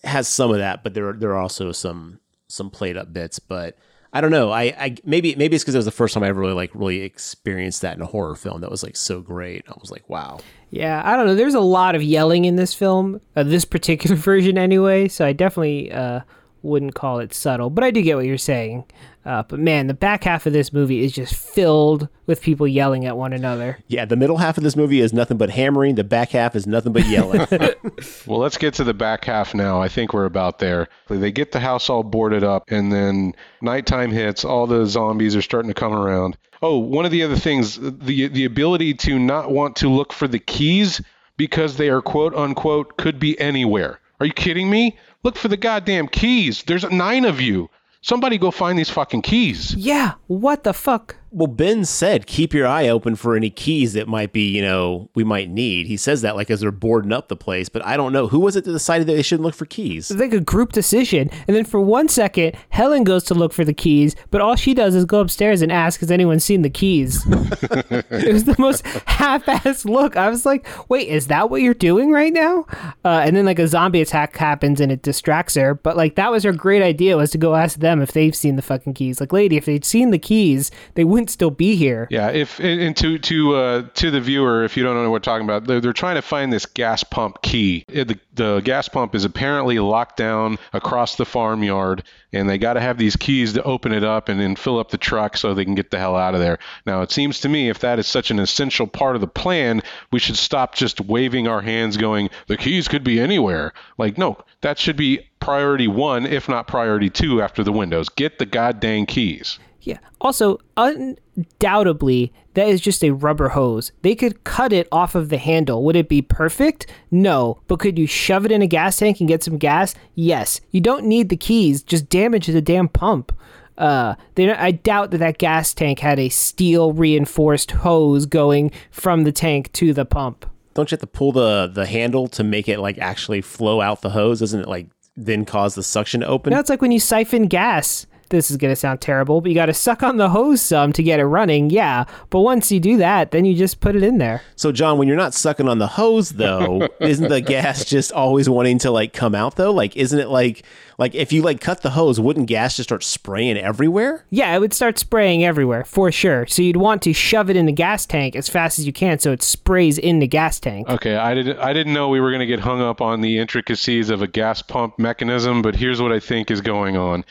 [SPEAKER 1] has some of that, but there there are also some some played up bits. But I don't know. I, I maybe maybe it's because it was the first time I ever really like really experienced that in a horror film that was like so great. I was like, wow.
[SPEAKER 2] Yeah, I don't know. There's a lot of yelling in this film, uh, this particular version anyway. So I definitely uh, wouldn't call it subtle, but I do get what you're saying. Uh, but man, the back half of this movie is just filled with people yelling at one another.
[SPEAKER 1] Yeah, the middle half of this movie is nothing but hammering. The back half is nothing but yelling.
[SPEAKER 3] Well, let's get to the back half now. I think we're about there. They get the house all boarded up, and then nighttime hits. All the zombies are starting to come around. Oh, one of the other things, the the ability to not want to look for the keys because they are quote unquote could be anywhere. Are you kidding me? Look for the goddamn keys. There's nine of you. Somebody go find these fucking keys.
[SPEAKER 2] Yeah, what the fuck?
[SPEAKER 1] Well, Ben said, keep your eye open for any keys that might be, you know, we might need. He says that like as they're boarding up the place, but I don't know. Who was it that decided that they shouldn't look for keys?
[SPEAKER 2] It's like a group decision. And then for one second, Helen goes to look for the keys, but all she does is go upstairs and ask, Has anyone seen the keys? it was the most half assed look. I was like, Wait, is that what you're doing right now? Uh, and then like a zombie attack happens and it distracts her. But like that was her great idea was to go ask them if they've seen the fucking keys. Like, lady, if they'd seen the keys, they wouldn't still be here.
[SPEAKER 3] Yeah, if and to to uh, to the viewer, if you don't know what we're talking about, they're, they're trying to find this gas pump key. It- the, the gas pump is apparently locked down across the farmyard, and they got to have these keys to open it up and then fill up the truck so they can get the hell out of there. Now, it seems to me if that is such an essential part of the plan, we should stop just waving our hands, going, "The keys could be anywhere." Like, no, that should be priority one, if not priority two, after the windows. Get the goddamn keys.
[SPEAKER 2] Yeah. Also, undoubtedly, that is just a rubber hose. They could cut it off of the handle. Would it be perfect? No. But could you shove it in a gas tank and get some gas? Yes. You don't need the keys. Just damage the damn pump. Uh, they, I doubt that that gas tank had a steel reinforced hose going from the tank to the pump.
[SPEAKER 1] Don't you have to pull the the handle to make it like actually flow out the hose? Doesn't it like then cause the suction to open?
[SPEAKER 2] Now it's like when you siphon gas. This is going to sound terrible, but you got to suck on the hose some to get it running. Yeah. But once you do that, then you just put it in there.
[SPEAKER 1] So, John, when you're not sucking on the hose, though, isn't the gas just always wanting to like come out though? Like, isn't it like like if you like cut the hose, wouldn't gas just start spraying everywhere?
[SPEAKER 2] Yeah, it would start spraying everywhere for sure. So you'd want to shove it in the gas tank as fast as you can so it sprays in the gas tank.
[SPEAKER 3] Okay, I didn't I didn't know we were going to get hung up on the intricacies of a gas pump mechanism, but here's what I think is going on.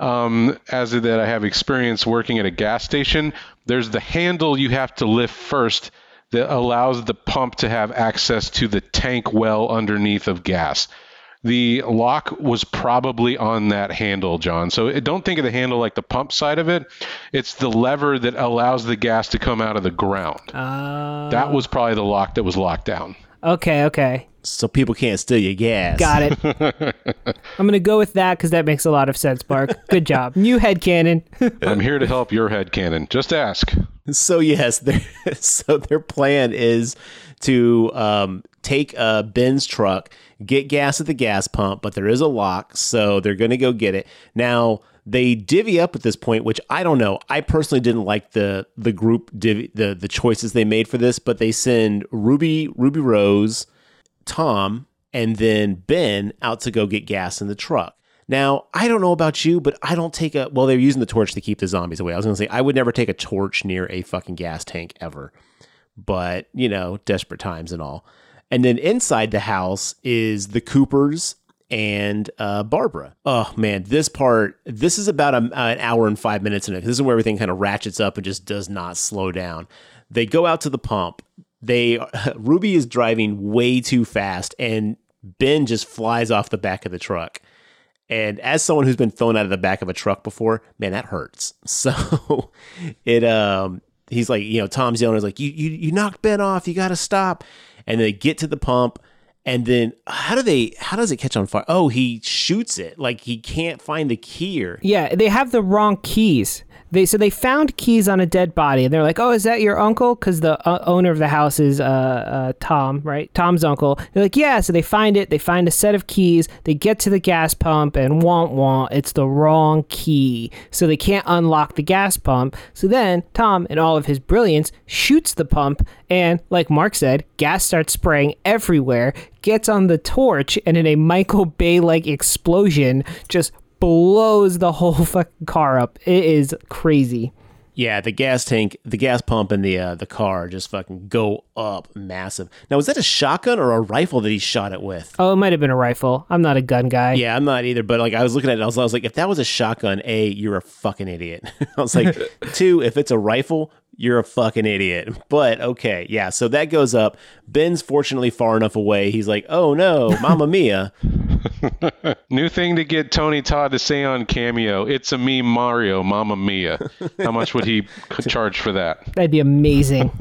[SPEAKER 3] Um, as that I have experience working at a gas station, there's the handle you have to lift first that allows the pump to have access to the tank well underneath of gas. The lock was probably on that handle, John. So don't think of the handle like the pump side of it. It's the lever that allows the gas to come out of the ground.
[SPEAKER 2] Uh,
[SPEAKER 3] That was probably the lock that was locked down.
[SPEAKER 2] Okay, okay.
[SPEAKER 1] So people can't steal your gas.
[SPEAKER 2] Got it. I'm going to go with that because that makes a lot of sense, Bark. Good job. New headcanon.
[SPEAKER 3] I'm here to help your head canon. Just ask.
[SPEAKER 1] So yes, their so their plan is to um, take uh, Ben's truck, get gas at the gas pump, but there is a lock, so they're going to go get it. Now they divvy up at this point, which I don't know. I personally didn't like the the group divvy, the the choices they made for this, but they send Ruby Ruby Rose, Tom, and then Ben out to go get gas in the truck. Now, I don't know about you, but I don't take a well, they're using the torch to keep the zombies away. I was gonna say I would never take a torch near a fucking gas tank ever. But, you know, desperate times and all. And then inside the house is the Coopers and uh, Barbara. Oh man, this part, this is about a, an hour and five minutes in it. This is where everything kind of ratchets up and just does not slow down. They go out to the pump. They Ruby is driving way too fast, and Ben just flies off the back of the truck. And as someone who's been thrown out of the back of a truck before, man, that hurts. So it um he's like, you know, Tom's yelling, is like, you you you knocked Ben off, you gotta stop. And they get to the pump And then how do they how does it catch on fire? Oh, he shoots it. Like he can't find the key
[SPEAKER 2] Yeah, they have the wrong keys. They so they found keys on a dead body, and they're like, "Oh, is that your uncle?" Because the uh, owner of the house is uh, uh, Tom, right? Tom's uncle. They're like, "Yeah." So they find it. They find a set of keys. They get to the gas pump, and want want it's the wrong key, so they can't unlock the gas pump. So then Tom, in all of his brilliance, shoots the pump, and like Mark said, gas starts spraying everywhere. Gets on the torch, and in a Michael Bay like explosion, just blows the whole fucking car up. It is crazy.
[SPEAKER 1] Yeah, the gas tank, the gas pump, and the uh, the car just fucking go up massive. Now, was that a shotgun or a rifle that he shot it with?
[SPEAKER 2] Oh, it might have been a rifle. I'm not a gun guy.
[SPEAKER 1] Yeah, I'm not either. But like, I was looking at it, I was, I was like, if that was a shotgun, a, you're a fucking idiot. I was like, two, if it's a rifle, you're a fucking idiot. But okay, yeah. So that goes up. Ben's fortunately far enough away. He's like, oh no, Mamma Mia.
[SPEAKER 3] New thing to get Tony Todd to say on Cameo. It's a me, Mario, Mamma Mia. How much would he charge for that?
[SPEAKER 2] That'd be amazing.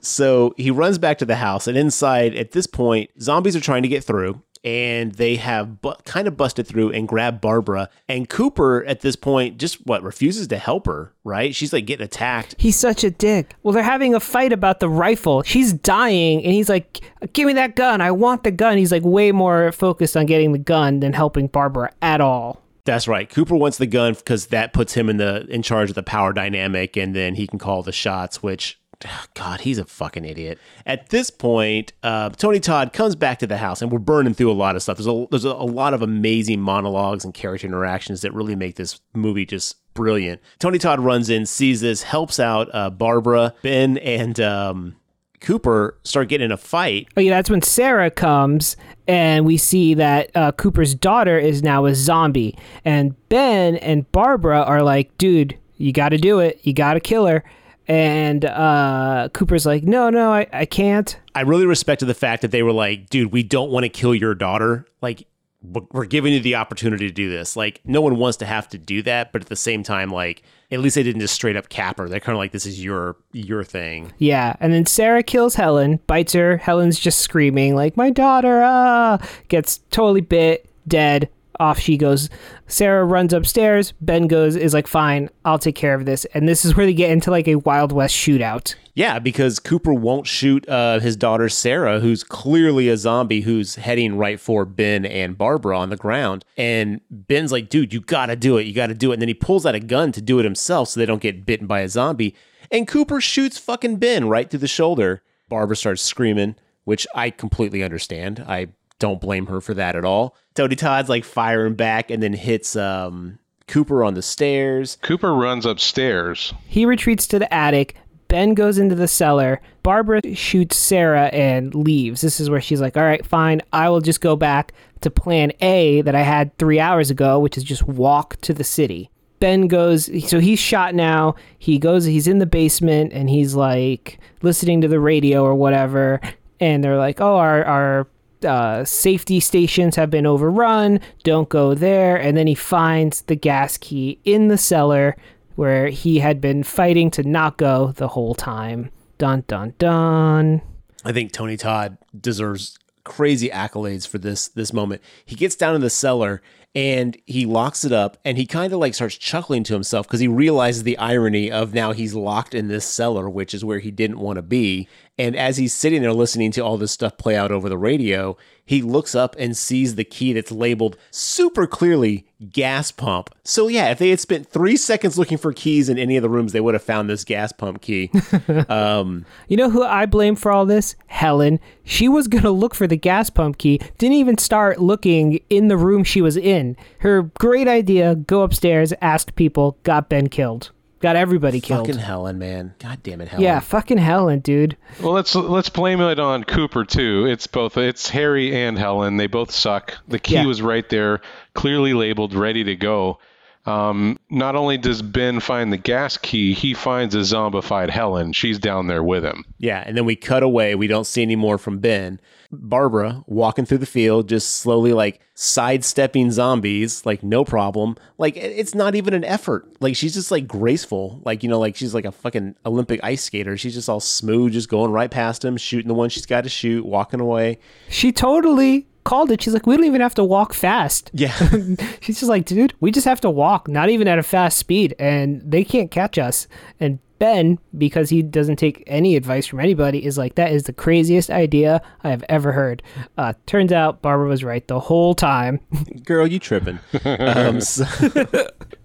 [SPEAKER 1] So he runs back to the house, and inside, at this point, zombies are trying to get through, and they have bu- kind of busted through and grabbed Barbara. And Cooper, at this point, just what refuses to help her. Right? She's like getting attacked.
[SPEAKER 2] He's such a dick. Well, they're having a fight about the rifle. She's dying, and he's like, "Give me that gun. I want the gun." He's like way more focused on getting the gun than helping Barbara at all.
[SPEAKER 1] That's right. Cooper wants the gun because that puts him in the in charge of the power dynamic, and then he can call the shots. Which, God, he's a fucking idiot. At this point, uh, Tony Todd comes back to the house, and we're burning through a lot of stuff. There's a there's a, lot of amazing monologues and character interactions that really make this movie just brilliant. Tony Todd runs in, sees this, helps out uh, Barbara, Ben, and um, Cooper start getting in a fight.
[SPEAKER 2] Oh yeah, that's when Sarah comes, and we see that uh, Cooper's daughter is now a zombie, and Ben and Barbara are like, "Dude, you got to do it. You got to kill her." And uh, Cooper's like, "No, no, I, I can't."
[SPEAKER 1] I really respected the fact that they were like, dude, we don't want to kill your daughter. Like, we're giving you the opportunity to do this. Like, no one wants to have to do that, but at the same time, like, at least they didn't just straight up cap her. They're kind of like, this is your your thing.
[SPEAKER 2] Yeah, and then Sarah kills Helen, bites her. Helen's just screaming like, "My daughter!" Ah, gets totally bit, dead. Off she goes. Sarah runs upstairs. Ben goes, is like, "Fine, I'll take care of this." And this is where they get into like a Wild West shootout.
[SPEAKER 1] Yeah, because Cooper won't shoot uh, his daughter Sarah, who's clearly a zombie who's heading right for Ben and Barbara on the ground. And Ben's like, dude, you gotta do it. You gotta do it. And then he pulls out a gun to do it himself so they don't get bitten by a zombie. And Cooper shoots fucking Ben right through the shoulder. Barbara starts screaming, which I completely understand. I don't blame her for that at all. Tony Todd's like firing back and then hits um, Cooper on the stairs.
[SPEAKER 3] Cooper runs upstairs.
[SPEAKER 2] He retreats to the attic. Ben goes into the cellar. Barbara shoots Sarah and leaves. This is where she's like, all right, fine. I will just go back to plan A that I had three hours ago, which is just walk to the city. Ben goes, so he's shot now. He goes, he's in the basement and he's like listening to the radio or whatever. And they're like, oh, our, our uh, safety stations have been overrun. Don't go there. And then he finds the gas key in the cellar where he had been fighting to not go the whole time. Dun dun dun.
[SPEAKER 1] I think Tony Todd deserves crazy accolades for this this moment. He gets down in the cellar and he locks it up and he kind of like starts chuckling to himself because he realizes the irony of now he's locked in this cellar, which is where he didn't want to be. And as he's sitting there listening to all this stuff play out over the radio, he looks up and sees the key that's labeled super clearly gas pump. So, yeah, if they had spent three seconds looking for keys in any of the rooms, they would have found this gas pump key. um,
[SPEAKER 2] You know who I blame for all this? Helen. She was going to look for the gas pump key, didn't even start looking in the room she was in. Her great idea go upstairs, ask people, got Ben killed. Got everybody killed.
[SPEAKER 1] fucking Helen, man. God damn it, Helen.
[SPEAKER 2] yeah, fucking Helen, dude.
[SPEAKER 3] Well, let's let's blame it on Cooper too. It's both it's Harry and Helen. They both suck. The key
[SPEAKER 2] Yeah.
[SPEAKER 3] was right there, clearly labeled, ready to go. Um, not only does Ben find the gas key, he finds a zombified Helen. She's down there with him.
[SPEAKER 1] Yeah, and then we cut away. We don't see any more from Ben. Barbara walking through the field, just slowly like sidestepping zombies, like no problem. Like it's not even an effort. Like she's just like graceful. Like, you know, like she's like a fucking Olympic ice skater. She's just all smooth, just going right past him, shooting the one she's got to shoot, walking away.
[SPEAKER 2] She totally called it. She's like, we don't even have to walk fast.
[SPEAKER 1] Yeah.
[SPEAKER 2] She's just like, dude, we just have to walk, not even at a fast speed, and they can't catch us. And Ben, because he doesn't take any advice from anybody, is like, that is the craziest idea I have ever heard. Uh, turns out Barbara was right the whole time.
[SPEAKER 1] Girl, you tripping. um, so-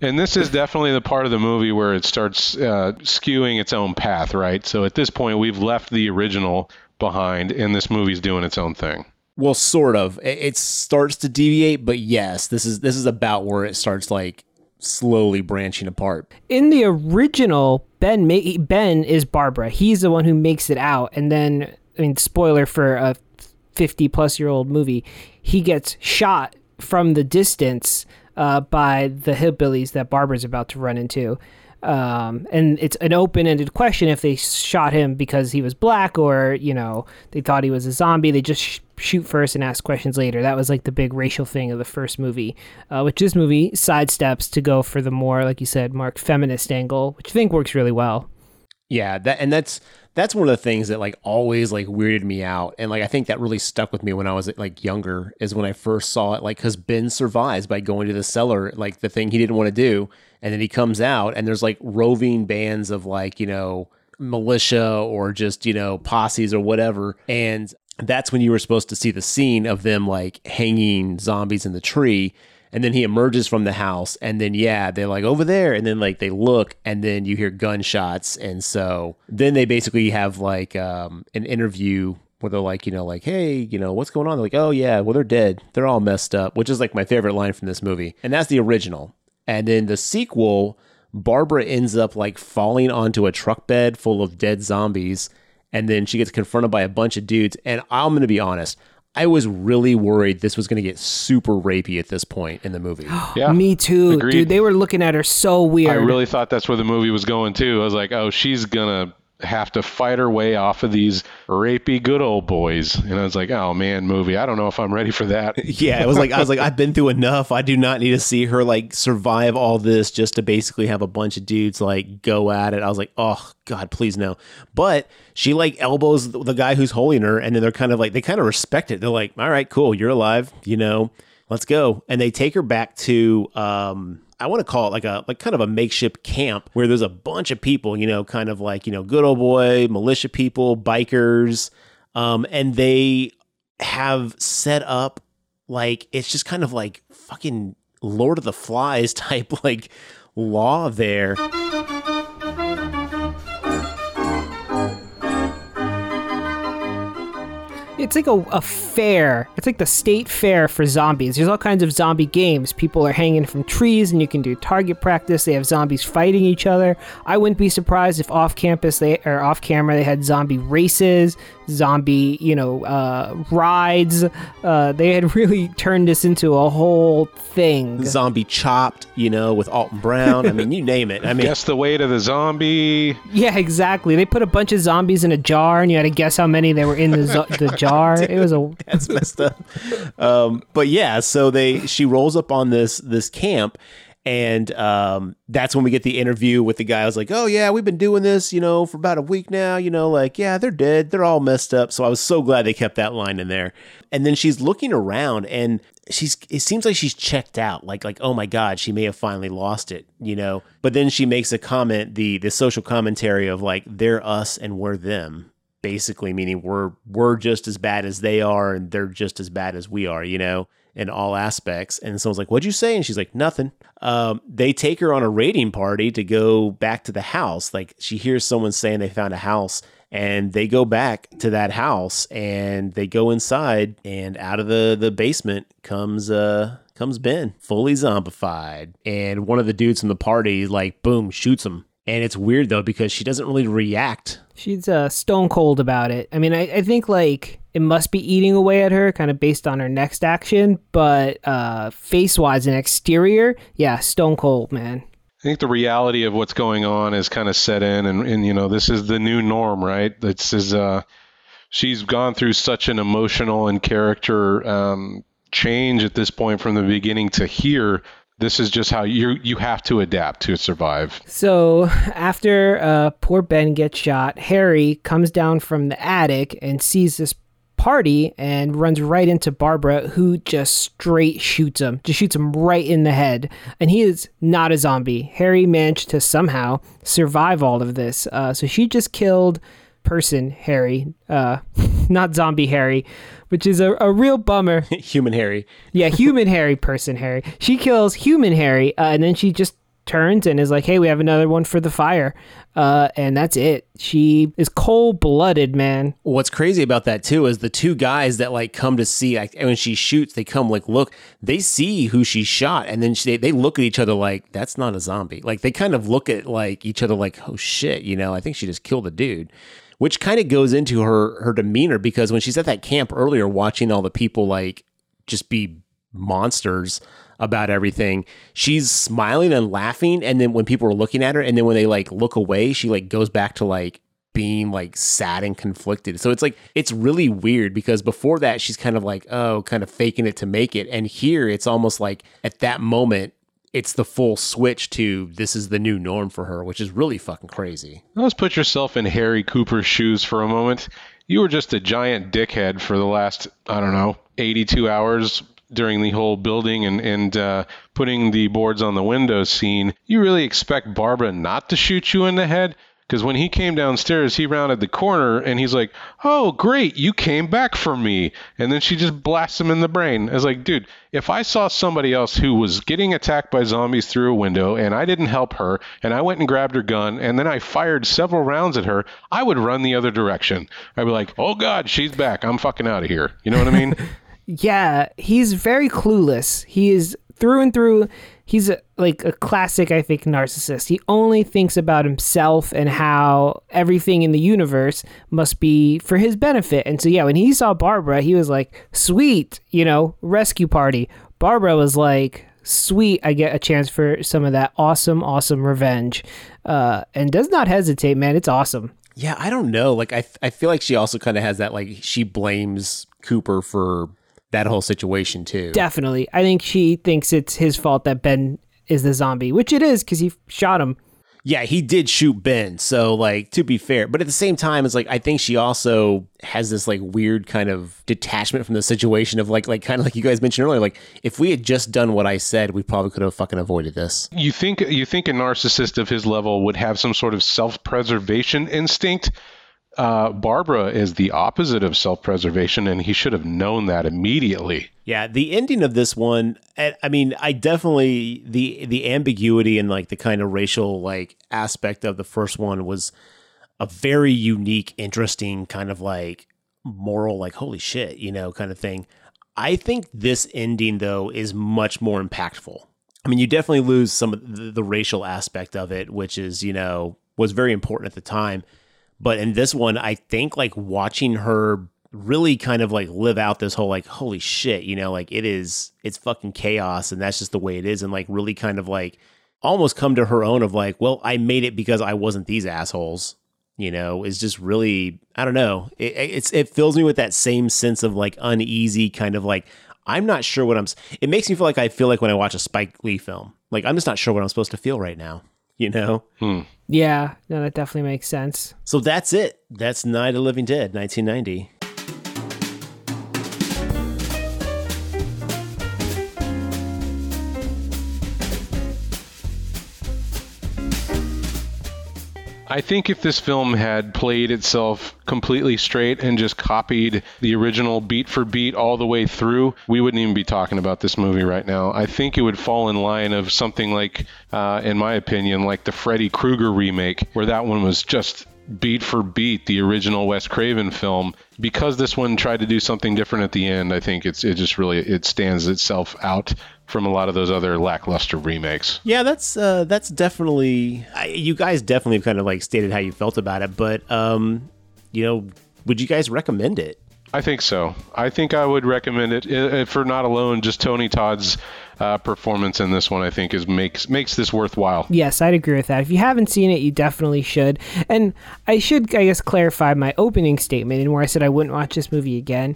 [SPEAKER 3] And this is definitely the part of the movie where it starts uh, skewing its own path, right? So at this point, we've left the original behind, and this movie's doing its own thing.
[SPEAKER 1] Well, sort of. It, it starts to deviate, but yes, this is this is about where it starts like slowly branching apart.
[SPEAKER 2] In the original, Ben Ben is Barbara. He's the one who makes it out, and then I mean, spoiler for a fifty plus year old movie, he gets shot from the distance uh, by the hillbillies that Barbara's about to run into. Um, and it's an open-ended question if they shot him because he was black or you know they thought he was a zombie. They just sh- shoot first and ask questions later. That was like the big racial thing of the first movie, uh, which this movie sidesteps to go for the more, like you said, Mark, feminist angle, which I think works really well.
[SPEAKER 1] Yeah, that and that's that's one of the things that like always like weirded me out, and like I think that really stuck with me when I was like younger is when I first saw it, like because Ben survives by going to the cellar, like the thing he didn't want to do, and then he comes out and there's like roving bands of like you know militia or just you know posses or whatever, and that's when you were supposed to see the scene of them like hanging zombies in the tree. And then he emerges from the house and then yeah they're like over there. And then like they look and then you hear gunshots. And so then they basically have like um, an interview where they're like you know like hey you know what's going on? They're like oh yeah well they're dead. They're all messed up which is like my favorite line from this movie. And that's the original and then the sequel barbara ends up like falling onto a truck bed full of dead zombies and then she gets confronted by a bunch of dudes and i'm gonna be honest I was really worried this was going to get super rapey at this point in the movie.
[SPEAKER 3] Yeah,
[SPEAKER 2] Me too,
[SPEAKER 3] agreed.
[SPEAKER 2] dude. They were looking at her so weird.
[SPEAKER 3] I really thought that's where the movie was going too. I was like, oh, she's gonna have to fight her way off of these rapey good old boys, and I was like, oh man, movie. I don't know if I'm ready for that.
[SPEAKER 1] yeah, it was like I was like I've been through enough. I do not need to see her like survive all this just to basically have a bunch of dudes like go at it. I was like, "Oh god, please no." But she like elbows the guy who's holding her and then they're kind of like they kind of respect it. They're like, "All right, cool. You're alive, you know. Let's go." And they take her back to um I want to call it like a like kind of a makeshift camp where there's a bunch of people, you know, kind of like, you know, good old boy, militia people, bikers, um, and they have set up like it's just kind of like fucking Lord of the Flies type like law there.
[SPEAKER 2] It's like a, a fair. It's like the state fair for zombies. There's all kinds of zombie games. People are hanging from trees and you can do target practice. They have zombies fighting each other. I wouldn't be surprised if off campus they or off camera they had zombie races, zombie, you know, uh, rides. Uh, they had really turned this into a whole thing.
[SPEAKER 1] Zombie chopped, you know, with Alton Brown. I mean, you name it. I mean,
[SPEAKER 3] Guess the weight of the zombie.
[SPEAKER 2] Yeah, exactly. They put a bunch of zombies in a jar and you had to guess how many they were in the, zo- the jar. It was a
[SPEAKER 1] that's messed up. Um, but yeah, so they she rolls up on this this camp, and um, that's when we get the interview with the guy. I was like, oh yeah, we've been doing this, you know, for about a week now. You know, like yeah, they're dead, they're all messed up. So I was so glad they kept that line in there. And then she's looking around, and she's it seems like she's checked out. Like like oh my god, she may have finally lost it, you know. But then she makes a comment, the the social commentary of like they're us and we're them basically meaning we're we're just as bad as they are and they're just as bad as we are you know in all aspects. And someone's like what'd you say? And she's like nothing. Um, they take her on a raiding party to go back to the house. Like she hears someone saying they found a house and they go back to that house and they go inside and out of the the basement comes uh comes ben fully zombified. And one of the dudes from the party like boom shoots him. And it's weird though because she doesn't really react.
[SPEAKER 2] She's uh, stone cold about it. I mean, I, I think like it must be eating away at her, kind of based on her next action. But uh, face wise and exterior, yeah, stone cold, man.
[SPEAKER 3] I think the reality of what's going on is kind of set in, and, and you know this is the new norm, right? This is uh, she's gone through such an emotional and character um, change at this point from the beginning to here. This is just how you you have to adapt to survive.
[SPEAKER 2] So after uh, poor Ben gets shot, Harry comes down from the attic and sees this party and runs right into Barbara, who just straight shoots him, just shoots him right in the head. And he is not a zombie. Harry managed to somehow survive all of this. Uh, so she just killed person Harry, uh, not zombie Harry, which is a, a real bummer.
[SPEAKER 1] Human Harry.
[SPEAKER 2] Yeah, human Harry, person Harry. She kills human Harry, uh, and then she just turns and is like, "Hey, we have another one for the fire," uh, and that's it. She is cold blooded, man.
[SPEAKER 1] What's crazy about that too is the two guys that like come to see like, when she shoots, they come like look, they see who she shot, and then she, they look at each other like that's not a zombie. Like they kind of look at like each other like, oh shit, you know, I think she just killed a dude. Which kind of goes into her her demeanor because when she's at that camp earlier, watching all the people like just be monsters about everything. She's smiling and laughing, and then when people are looking at her, and then when they like look away, she like goes back to like being like sad and conflicted. So it's like it's really weird because before that she's kind of like oh, kind of faking it to make it, and here it's almost like at that moment it's the full switch to this is the new norm for her, which is really fucking crazy.
[SPEAKER 3] Let's put yourself in Harry Cooper's shoes for a moment. You were just a giant dickhead for the last, I don't know, 82 hours during the whole building and, and uh, putting the boards on the windows scene. You really expect Barbara not to shoot you in the head? Because when he came downstairs, he rounded the corner and he's like, "Oh, great, you came back for me." And then she just blasts him in the brain. I was like, "Dude, if I saw somebody else who was getting attacked by zombies through a window and I didn't help her and I went and grabbed her gun and then I fired several rounds at her, I would run the other direction. I'd be like, "Oh God, she's back. I'm fucking out of here." You know what I mean?
[SPEAKER 2] Yeah, he's very clueless. He is through and through. He's a, like a classic, I think, narcissist. He only thinks about himself and how everything in the universe must be for his benefit. And so, yeah, when he saw Barbara, he was like, sweet, you know, rescue party. Barbara was like, sweet, I get a chance for some of that awesome, awesome revenge. Uh, and does not hesitate, man. It's awesome.
[SPEAKER 1] Yeah, I don't know. Like I I feel like she also kind of has that like she blames Cooper for that whole situation too.
[SPEAKER 2] Definitely. I think she thinks it's his fault that Ben is the zombie, which it is because he shot him.
[SPEAKER 1] Yeah, he did shoot Ben. So like to be fair, but at the same time it's like I think she also has this like weird kind of detachment from the situation of like like kind of like you guys mentioned earlier like if we had just done what I said, we probably could have fucking avoided this.
[SPEAKER 3] You think you think a narcissist of his level would have some sort of self-preservation instinct? Uh, Barbara is the opposite of self-preservation, and he should have known that immediately.
[SPEAKER 1] Yeah, the ending of this one, I mean, I definitely the the ambiguity and like the kind of racial like aspect of the first one was a very unique, interesting kind of like moral, like holy shit, you know, kind of thing. I think this ending though is much more impactful. I mean, you definitely lose some of the, the racial aspect of it, which is you know was very important at the time. But in this one, I think like watching her really kind of like live out this whole like holy shit, you know, like it is it's fucking chaos and that's just the way it is and like really kind of like almost come to her own of like, well, I made it because I wasn't these assholes, you know, is just really I don't know. It it's it fills me with that same sense of like uneasy kind of like I'm not sure what I'm it makes me feel like I feel like when I watch a Spike Lee film. Like I'm just not sure what I'm supposed to feel right now, you know? Hmm.
[SPEAKER 2] Yeah, no, that definitely makes sense.
[SPEAKER 1] So that's it. That's Night of the Living Dead, 1990.
[SPEAKER 3] I think if this film had played itself completely straight and just copied the original beat for beat all the way through, we wouldn't even be talking about this movie right now. I think it would fall in line of something like, uh, in my opinion, like the Freddy Krueger remake, where that one was just beat for beat the original Wes Craven film. Because this one tried to do something different at the end, I think it's it just really it stands itself out from a lot of those other lackluster remakes.
[SPEAKER 1] Yeah, that's uh, that's definitely. I, you guys definitely kind of like stated how you felt about it, but um, you know, would you guys recommend it?
[SPEAKER 3] I think so. I think I would recommend it uh, for not alone just Tony Todd's uh, performance in this one. I think is makes makes this worthwhile.
[SPEAKER 2] Yes, I'd agree with that. If you haven't seen it, you definitely should. And I should, I guess, clarify my opening statement in where I said I wouldn't watch this movie again.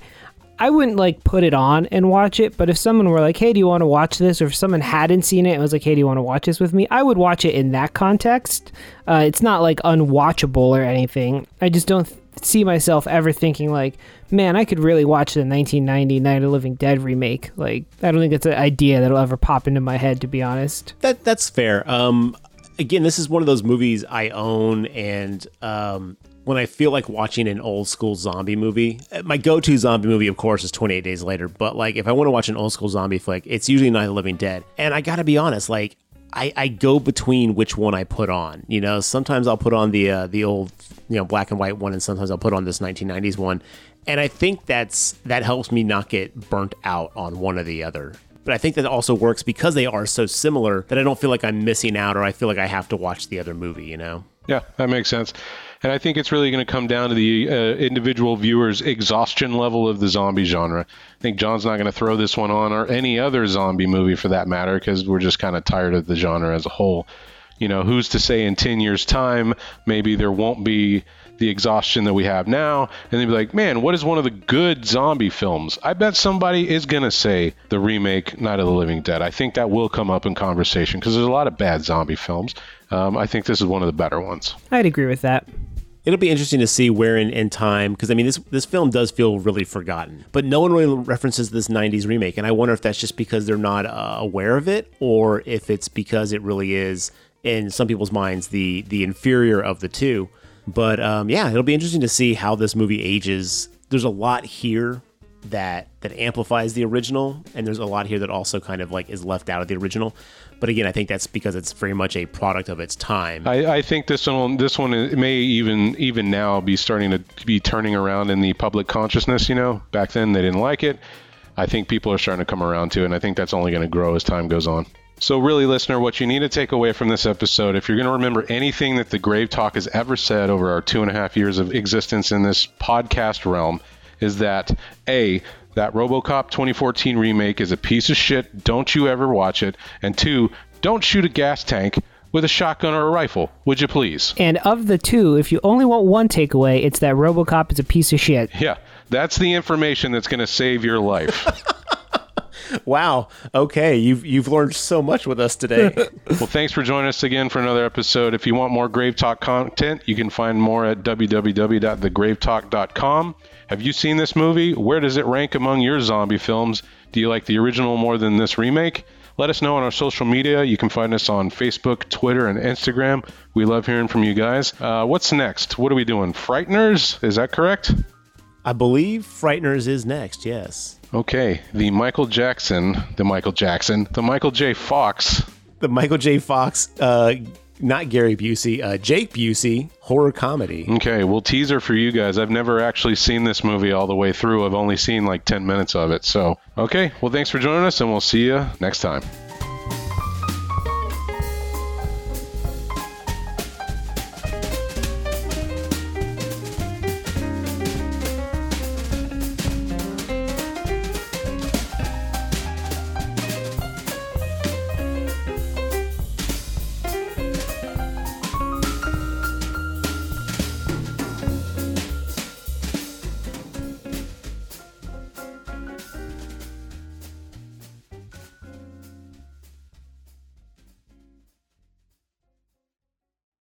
[SPEAKER 2] I wouldn't like put it on and watch it, but if someone were like, "Hey, do you want to watch this?" or if someone hadn't seen it and was like, "Hey, do you want to watch this with me?" I would watch it in that context. Uh, it's not like unwatchable or anything. I just don't th- see myself ever thinking like, "Man, I could really watch the 1990 Night of the Living Dead remake." Like, I don't think it's an idea that'll ever pop into my head, to be honest.
[SPEAKER 1] That that's fair. Um, again, this is one of those movies I own, and um, when I feel like watching an old school zombie movie, uh, my go to zombie movie, of course, is 28 Days Later. But like, if I want to watch an old school zombie flick, it's usually Night of the Living Dead. And I gotta be honest, like, I, I go between which one I put on. You know, sometimes I'll put on the uh, the old you know black and white one, and sometimes I'll put on this 1990s one. And I think that's that helps me not get burnt out on one or the other. But I think that also works because they are so similar that I don't feel like I'm missing out or I feel like I have to watch the other movie. You know.
[SPEAKER 3] Yeah, that makes sense. And I think it's really going to come down to the uh, individual viewer's exhaustion level of the zombie genre. I think John's not going to throw this one on or any other zombie movie for that matter because we're just kind of tired of the genre as a whole. You know, who's to say in 10 years' time, maybe there won't be the exhaustion that we have now, and they'd be like, man, what is one of the good zombie films? I bet somebody is going to say the remake Night of the Living Dead. I think that will come up in conversation because there's a lot of bad zombie films. Um, I think this is one of the better ones.
[SPEAKER 2] I'd agree with that.
[SPEAKER 1] It'll be interesting to see where in, in time, because I mean, this this film does feel really forgotten, but no one really references this '90s remake, and I wonder if that's just because they're not uh, aware of it, or if it's because it really is, in some people's minds, the the inferior of the two. But um, yeah, it'll be interesting to see how this movie ages. There's a lot here that that amplifies the original, and there's a lot here that also kind of like is left out of the original. But again, I think that's because it's very much a product of its time.
[SPEAKER 3] I, I think this one, this one may even even now be starting to be turning around in the public consciousness. You know, back then they didn't like it. I think people are starting to come around to it, and I think that's only going to grow as time goes on. So, really, listener, what you need to take away from this episode, if you're going to remember anything that the Grave Talk has ever said over our two and a half years of existence in this podcast realm, is that A, that Robocop 2014 remake is a piece of shit. Don't you ever watch it. And two, don't shoot a gas tank with a shotgun or a rifle, would you please?
[SPEAKER 2] And of the two, if you only want one takeaway, it's that Robocop is a piece of shit.
[SPEAKER 3] Yeah, that's the information that's going to save your life.
[SPEAKER 1] wow. Okay, you've you've learned so much with us today.
[SPEAKER 3] well, thanks for joining us again for another episode. If you want more Grave Talk content, you can find more at www.thegravetalk.com. Have you seen this movie? Where does it rank among your zombie films? Do you like the original more than this remake? Let us know on our social media. You can find us on Facebook, Twitter, and Instagram. We love hearing from you guys. Uh, what's next? What are we doing? Frighteners? Is that correct?
[SPEAKER 1] I believe Frighteners is next, yes.
[SPEAKER 3] Okay. The Michael Jackson, the Michael Jackson, the Michael J. Fox.
[SPEAKER 1] The Michael J. Fox, uh, not Gary Busey, uh, Jake Busey horror comedy.
[SPEAKER 3] Okay, well, teaser for you guys. I've never actually seen this movie all the way through. I've only seen like 10 minutes of it. So, okay, well, thanks for joining us, and we'll see you next time.